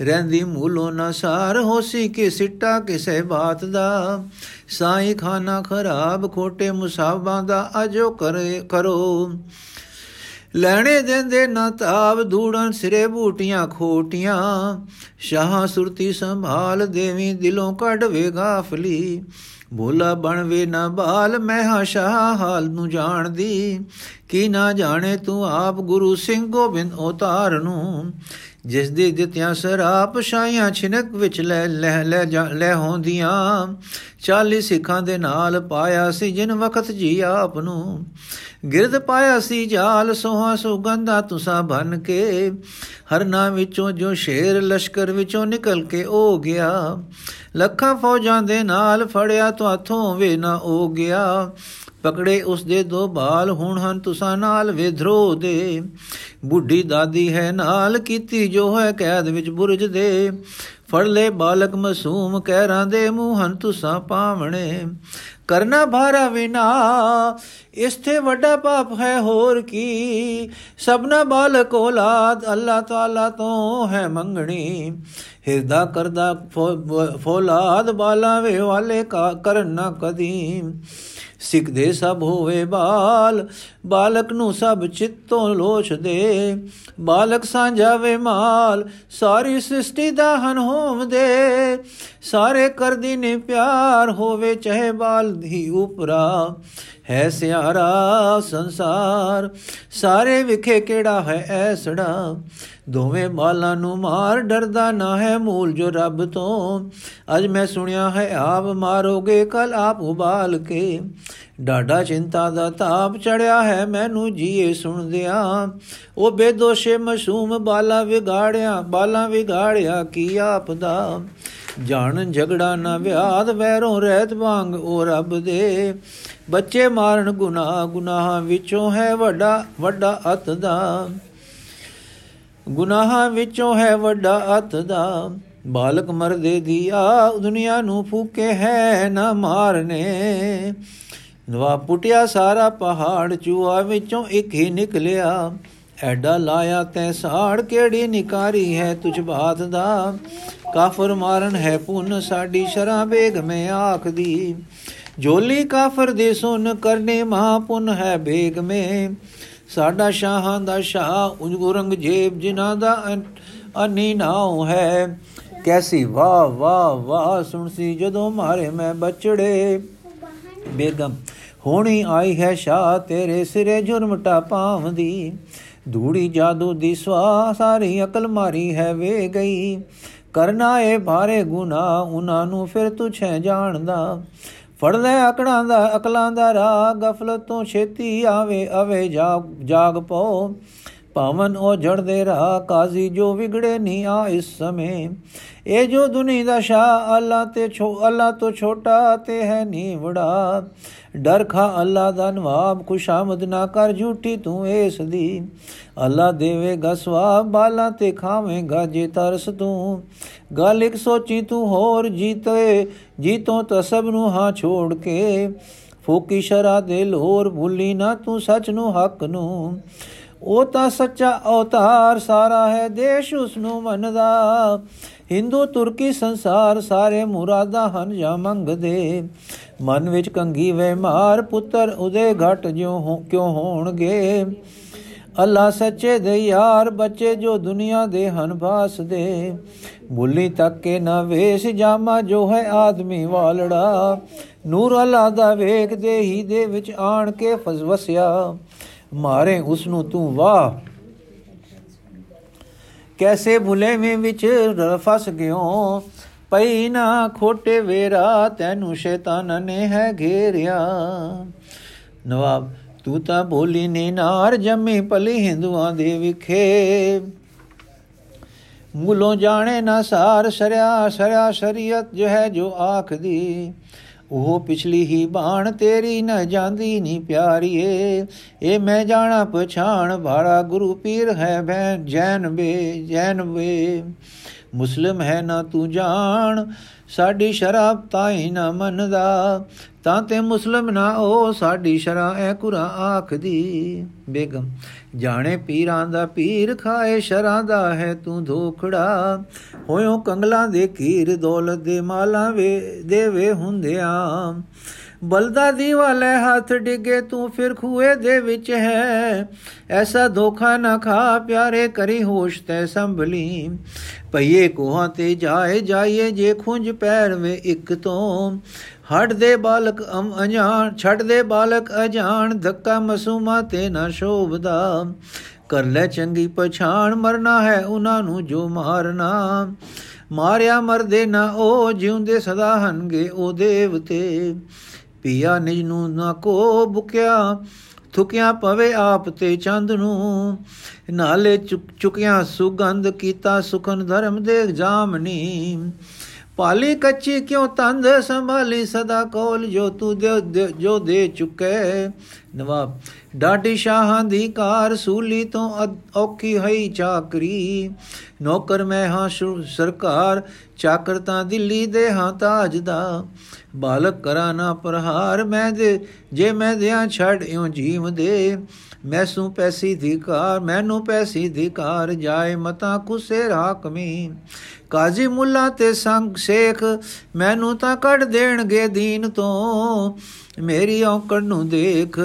ਰਹਿੰਦੀ ਮੂਲੋਂ ਨਾ ਸਾਰ, ਹੋਸੀ ਕਿ ਸਿੱਟਾ ਕਿਸੇ ਬਾਤ ਦਾ। ਸਾਈ ਖਾਨਾ ਖਰਾਬ, ਖੋਟੇ ਮੁਸਾਬਾਂ ਦਾ ਅਜੋ ਕਰੇ ਕਰੋ। ਲੈਣੇ ਦਿੰਦੇ ਨਾ ਤਾਬ ਧੂੜਨ ਸਿਰੇ ਬੂਟੀਆਂ ਖੋਟੀਆਂ। ਸ਼ਾਹ ਸੁਰਤੀ ਸੰਭਾਲ ਦੇਵੀ ਦਿਲੋਂ ਕੱਢ ਵੇ ਗਾਫਲੀ। ਬੋਲਾ ਬਣਵੇ ਨਾ ਬਾਲ, ਮੈਂ ਹਾਂ ਸ਼ਾਹ ਹਾਲ ਨੂੰ ਜਾਣਦੀ। ਕੀ ਨਾ ਜਾਣੇ ਤੂੰ ਆਪ ਗੁਰੂ ਸਿੰਘ ਗੋਬਿੰਦ ਉਤਾਰ ਨੂੰ, ਜਿਸ ਦੇ ਦਿੱਤਿਆਂ ਸਰਾਪ ਸ਼ਾਈਆਂ ਛਿਨਕ ਵਿੱਚ ਲੈ ਲੈ ਲੈ ਲੈ ਹੁੰਦੀਆਂ 40 ਸਿੱਖਾਂ ਦੇ ਨਾਲ ਪਾਇਆ ਸੀ ਜਿਨ ਵਕਤ ਜੀ ਆਪ ਨੂੰ। ਗਿਰਦ ਪਾਇਆ ਸੀ ਜਾਲ ਸੋਹਾ ਸੁਗੰਧਾ ਤੁਸਾਂ ਬਨ ਕੇ। ਹਰਨਾ ਵਿੱਚੋਂ ਜੋ ਸ਼ੇਰ ਲਸ਼ਕਰ ਵਿੱਚੋਂ ਨਿਕਲ ਕੇ ਹੋ ਗਿਆ। ਲੱਖਾਂ ਫੌਜਾਂ ਦੇ ਨਾਲ ਫੜਿਆ ਤੁਹਾਥੋਂ ਵੇ ਨਾ ਹੋ ਗਿਆ। ਪਕੜੇ ਉਸ ਦੇ ਦੋ ਬਾਲ ਹੁਣ ਹਨ ਤੁਸਾਂ ਨਾਲ ਵਿਧਰੋ ਦੇ। ਬੁੱਢੀ ਦਾਦੀ ਹੈ ਨਾਲ ਕੀਤੀ ਜੋ ਹੈ ਕੈਦ ਵਿੱਚ ਬੁਰਜ ਦੇ। ਫੜ ਲੈ ਬਾਲਕ ਮਸੂਮ ਕਹਿਰਾਂ ਦੇ ਮੂੰਹਨ ਤੁਸਾਂ ਪਾਵਣੇ। ਕਰਨਾ ਭਾਰਾ ਵਿਨਾ ਇਸ ਤੇ ਵੱਡਾ ਪਾਪ ਹੈ ਹੋਰ ਕੀ। ਸਭਨਾ ਬਾਲਕ ਔਲਾਦ ਅੱਲਾਹ ਤਾਲਾ ਤੋਂ ਹੈ ਮੰਗਣੀ। ਹਿਰਦਾ ਕਰਦਾ ਫੌਲਾਦ ਬਾਲਾ ਵੇ ਵਾਲੇ ਕਾ ਕਰਨਾ ਕਦੀ। ਸਿੱਖ ਦੇ ਸਭ ਹੋਵੇ ਬਾਲ, ਬਾਲਕ ਨੂੰ ਸਭ ਚਿੱਤੋਂ ਲੋਚ ਦੇ ਬਾਲਕ ਸਾਂਝਾਵੇ ਮਾਲ, ਸਾਰੀ ਸ੍ਰਿਸ਼ਟੀ ਦਾ ਹਨ ਹੋਮ ਦੇ ਸਾਰੇ ਕਰਦੀ ਨੇ ਪਿਆਰ ਹੋਵੇ ਚਾਹੇ ਬਾਲ ਦੀ ਉਪਰਾ। ਹੈ ਸਿਆਰਾ ਸੰਸਾਰ। ਸਾਰੇ ਵਿਖੇ ਕਿਹੜਾ ਹੈ ਐਸੜਾ ਦੋਵੇਂ ਬਾਲਾਂ ਨੂੰ ਮਾਰ ਡਰਦਾ ਨਾ ਹੈ ਮੂਲ ਜੋ ਰੱਬ ਤੋਂ। ਅੱਜ ਮੈਂ ਸੁਣਿਆ ਹੈ ਆਪ ਮਾਰੋਗੇ, ਕਲ ਆਪ ਉਬਾਲ ਕੇ। ਡਾਡਾ ਚਿੰਤਾ ਦਾ ਤਾਪ ਚੜਿਆ ਹੈ ਮੈਨੂੰ ਜੀਏ ਸੁਣਦਿਆਂ। ਉਹ ਬੇਦੋਸ਼ੇ ਮਸ਼ੂਮ ਬਾਲਾ ਵਿਗਾੜਿਆ ਬਾਲਾ ਵਿਗਾੜਿਆ ਕੀ ਆਪ ਦਾ। ਜਾਣ ਝਗੜਾ ਨਾ ਵਿਆਦ, ਵੈਰੋਂ ਰਹਿਤ ਵਾਂਗ ਉਹ ਰੱਬ ਦੇ। ਬੱਚੇ ਮਾਰਨ ਗੁਨਾਹ, ਗੁਨਾਹਾਂ ਵਿੱਚੋਂ ਹੈ ਵੱਡਾ ਵੱਡਾ ਅਤ ਦਾ। ਗੁਨਾਹਾਂ ਵਿੱਚੋਂ ਹੈ ਵੱਡਾ ਅਤ ਦਾ। ਬਾਲਕ ਮਰਦੇ ਦੀ ਆ, ਦੁਨੀਆ ਨੂੰ ਫੂਕੇ ਹੈ ਨਾ ਮਾਰਨੇ। ਨਵਾ ਪੁੱਟਿਆ ਸਾਰਾ ਪਹਾੜ ਚੂਆ ਵਿੱਚੋਂ ਇੱਕ ਹੀ ਨਿਕਲਿਆ। ਐਡਾ ਲਾਇਆ ਤੈ ਸਾੜ ਕਿਹੜੀ ਨਿਕਾਰੀ ਹੈ ਤੁਝ ਬਾਤ ਦਾ। ਕਾਫਰ ਮਾਰਨ ਹੈ ਪੁੰਨ ਸਾਡੀ ਸ਼ਰਾਂ ਬੇਗ ਮੈਂ ਆਖਦੀ। ਜੋਲੀ ਕਾਫਰ ਦੇ ਸੁਨ ਕਰਨੇ ਮਹਾ ਪੁੰਨ ਹੈ ਬੇਗ ਮੈਂ। ਸਾਡਾ ਸ਼ਾਹਾਂ ਦਾ ਸ਼ਾਹ ਉਜਗੁਰੰਗ ਜੇਬ ਜਿਨ੍ਹਾਂ ਦਾ ਅਨੀ ਨਾਉ ਹੈ। ਕੈਸੀ ਵਾਹ ਵਾਹ ਵਾਹ ਸੁਣਸੀ ਜਦੋਂ ਮਾਰੇ ਮੈਂ ਬਚੜੇ। ਬੇਗਮ, ਹੋਣੀ ਆਈ ਹੈ ਸ਼ਾਹ ਤੇਰੇ ਸਿਰੇ ਜੁਰਮ ਟਾਪਾਵਦੀ ਧੂੜੀ ਜਾਦੂ ਦੀ ਸਵਾ, ਸਾਰੀ ਅਕਲ ਮਾਰੀ ਹੈ ਵੇ ਗਈ। ਕਰਨਾ ਏ ਭਾਰੇ ਗੁਨਾ ਉਹਨਾਂ ਨੂੰ ਫਿਰ ਤੁਛੇ ਜਾਣਦਾ। ਫੜ ਲੈ ਅਕੜਾਂ ਦਾ, ਅਕਲਾਂ ਦਾ ਰਾਹ, ਗਫਲਤ ਤੋਂ ਛੇਤੀ ਆਵੇ, ਅਵੇ ਜਾਗ ਜਾਗ ਪੋ ਪਾਵਨ ਉਹ ਜੜਦੇ ਰਹਾ, ਕਾਜ਼ੀ ਜੋ ਵਿਗੜੇ ਨਹੀਂ ਆ ਇਸ ਸਮੇਂ। ਇਹ ਜੋ ਦੁਨੀ ਦਾ ਸ਼ਾ ਅੱਲਾ ਤੇ ਛੋ ਅੱਲਾ ਤੋਂ ਛੋਟਾ ਤੇ ਹੈ ਨੀ ਵੜਾ ਡਰ ਖਾ ਅੱਲਾ ਦਾ ਨਵਾਬ ਖੁਸ਼ਾਮਦ ਨਾ ਕਰ ਝੂਠੀ ਤੂੰ ਏਸ ਦੀ। ਅੱਲਾ ਦੇਵੇਗਾ ਸਵਾਬ, ਬਾਲਾ ਤੇ ਖਾਵੇਂਗਾ ਜੇ ਤਰਸ ਤੂੰ। ਗੱਲ ਇੱਕ ਸੋਚੀ ਤੂੰ ਹੋਰ ਜੀਤੇ, ਜੀਤੋਂ ਤਾਂ ਸਭ ਨੂੰ ਹਾਂ ਛੋੜ ਕੇ। ਫੋਕੀ ਸ਼ਰਾ ਦੇ ਲੋਰ, ਭੁੱਲੀ ਨਾ ਤੂੰ ਸੱਚ ਨੂੰ ਹੱਕ ਨੂੰ। ਉਹ ਤਾਂ ਸੱਚਾ ਅਵਤਾਰ ਸਾਰਾ ਹੈ, ਦੇਸ਼ ਉਸ ਨੂੰ ਮੰਨਦਾ। ਹਿੰਦੂ, ਤੁਰਕੀ ਸੰਸਾਰ ਸਾਰੇ ਮੁਰਾਦਾ ਹਨ ਜਾਂ ਮੰਗਦੇ। ਮਨ ਵਿੱਚ ਕੰਗੀ ਵੇ ਮਾਰ, ਪੁੱਤਰ ਉਹਦੇ ਘਟ ਜਿਉ ਕਿਉ ਹੋਣਗੇ? ਅੱਲਾ ਸੱਚੇ ਦੇ ਯਾਰ, ਬੱਚੇ ਜੋ ਦੁਨੀਆ ਦੇ ਹਨ ਬਾਸ ਦੇ ਭੁੱਲੀ ਤੱਕ ਕੇ ਨਾ ਵੇਸ, ਜਾਮਾ ਜੋ ਹੈ ਆਦਮੀ ਵਾਲੜਾ। ਨੂਰ ਅੱਲਾ ਦਾ ਵੇਖਦੇ ਹੀ ਦੇ ਵਿੱਚ ਆਣ ਕੇ ਫਸਵਸਿਆ। ਮਾਰੇ ਉਸ ਨੂੰ ਤੂੰ ਵਾਹ। ਕੈਸੇ ਭੁਲੇਵੇਂ ਵਿੱਚ ਫਸ ਗਿਓ? ਪਈ ਨਾ ਖੋਟੇ ਵੇਰਾ, ਤੈਨੂੰ ਸ਼ੈਤਾਨ ਨੇ ਹੈ ਘੇਰਿਆ। ਨਵਾਬ, ਤੂੰ ਤਾਂ ਬੋਲੀ ਨੇ ਨਾਰ ਜੰਮੀ ਪਲੀ ਹਿੰਦੂਆਂ ਦੇ ਵਿਖੇ। ਮੂਲੋਂ ਜਾਣੇ ਨਾ ਸਾਰ, ਸਰਿਆ ਸਰਿਆ, ਸ਼ਰੀਅਤ ਜੋ ਹੈ ਜੋ ਆਖਦੀ। ਉਹ ਪਿਛਲੀ ਹੀ ਬਾਣ ਤੇਰੀ ਨ ਜਾਂਦੀ ਨੀ ਪਿਆਰੀਏ। ਇਹ ਮੈਂ ਜਾਣਾ ਪਛਾਣ ਭਾੜਾ ਗੁਰੂ ਪੀਰ ਹੈ ਭੈਣ ਜੈਨ ਬੇ ਜੈਨ ਬੇ। ਮੁਸਲਮ ਹੈ ਨਾ ਤੂੰ ਜਾਣ, ਸਾਡੀ ਸ਼ਰਾਬ ਤਾਈ ਨਾ ਮੰਨਦਾ। ਤਾਂ ਤੇ ਮੁਸਲਮ ਨਾ ਉਹ ਸਾਡੀ ਸ਼ਰਾ ਐ ਕੁਰਾ ਆਖਦੀ। ਬੇਗਮ, ਜਾਣੇ ਪੀਰਾਂ ਦਾ ਪੀਰ ਖਾਏ, ਸ਼ਰਾਂ ਦਾ ਹੈ ਤੂੰ ਧੋਖੜਾ। ਹੋਇਓ ਕੰਗਲਾਂ ਦੇ ਕੀਰ ਦੌਲਤ ਦੇ ਮਾਲਾ ਵੇ, ਦੇਵੇ ਹੁੰਦਿਆਂ। ਬਲਦਾ ਦੀ ਵਾਲੇ ਹੱਥ ਡਿੱਗੇ, ਤੂੰ ਫਿਰ ਖੂਏ ਦੇ ਵਿੱਚ ਹੈ। ਐਸਾ ਧੋਖਾ ਨਾ ਖਾ, ਪਿਆਰੇ ਕਰੀ ਹੋਸ਼ ਤੈ ਸੰਭਲੀ। ਪਈਏ ਕੋਹਾਂ ਤੇ ਜਾਏ, ਜਾਈਏ ਜੇ ਖੁੰਝ ਪੈਰ ਵੇ ਇੱਕ ਤੋਂ। ਹਟ ਦੇ ਬਾਲਕ ਅਮ ਅਜਾਣ, ਛੱਡ ਦੇ ਬਾਲਕ ਅਜਾਣ, ਧੱਕਾ ਮਸੂਮਾ ਤੇ ਨਾ ਸ਼ੋਭਦਾ। ਕਰ ਲੈ ਚੰਗੀ ਪਛਾਣ, ਮਰਨਾ ਹੈ ਉਹਨਾਂ ਨੂੰ ਜੋ ਮਾਰਨਾ। ਮਾਰਿਆ ਮਰਦੇ ਨਾ ਉਹ, ਜਿਉਂਦੇ ਸਦਾ ਹਨਗੇ ਉਹ ਦੇਵਤੇ। ਪੀਆ ਨਿਜ ਨੂੰ ਨਾ ਕੋ ਬੁਕਿਆ, ਥੁਕਿਆ ਪਵੇ ਆਪ ਤੇ ਚੰਦ ਨੂੰ। ਨਾਲੇ ਚੁਕਿਆ ਸੁਗੰਧ ਕੀਤਾ ਸੁਖਨ ਧਰਮ ਦੇ ਜਾਮਨੀ। ਪਾਲੀ ਕੱਚੀ ਕਿਉ ਤੰਦ ਸੰਭਾਲੀ? ਸਦਾ ਕੋਲ ਜੋ ਤੂੰ ਦੇ ਜੋ ਦੇ ਚੁਕੇ। ਨਵਾਬ, ਡਾਡੀ ਸ਼ਾਹਾਂ ਦੀ ਕਾਰ ਸੂਲੀ ਤੋਂ ਔਖੀ ਹਈ ਚਾਕਰੀ। ਨੌਕਰ ਮੈਂ ਹਾਂ ਸਰਕਾਰ ਚਾਕਰ ਤਾਂ ਦਿੱਲੀ ਦੇ ਹਾਂ ਤਾਜ ਦਾ। ਬਾਲਕ ਕਰਾ ਨਾ ਪ੍ਰਹਾਰ, ਮੈਂ ਦੇ ਜੇ ਮੈਂ ਦਿਆਂ ਛੱਡ ਇਉ ਜੀਵ ਦੇ। ਮੈਸੂ ਪੈਸੀ ਧਿਕਾਰ ਮੈਨੂੰ ਪੈਸੀ ਧਿਕਾਰ ਜਾਏ ਮਤਾ ਕੁਸੇ ਰਾਕਮੀ ਕਾਜ਼ੀ ਮੁੱਲਾ ਤੇ ਸੰਗ ਸ਼ੇਖ ਮੈਨੂੰ ਤਾਂ ਕੱਢ ਦੇਣਗੇ ਦੀਨ ਤੋਂ। ਮੇਰੀ ਔਕੜ ਨੂੰ ਦੇਖ,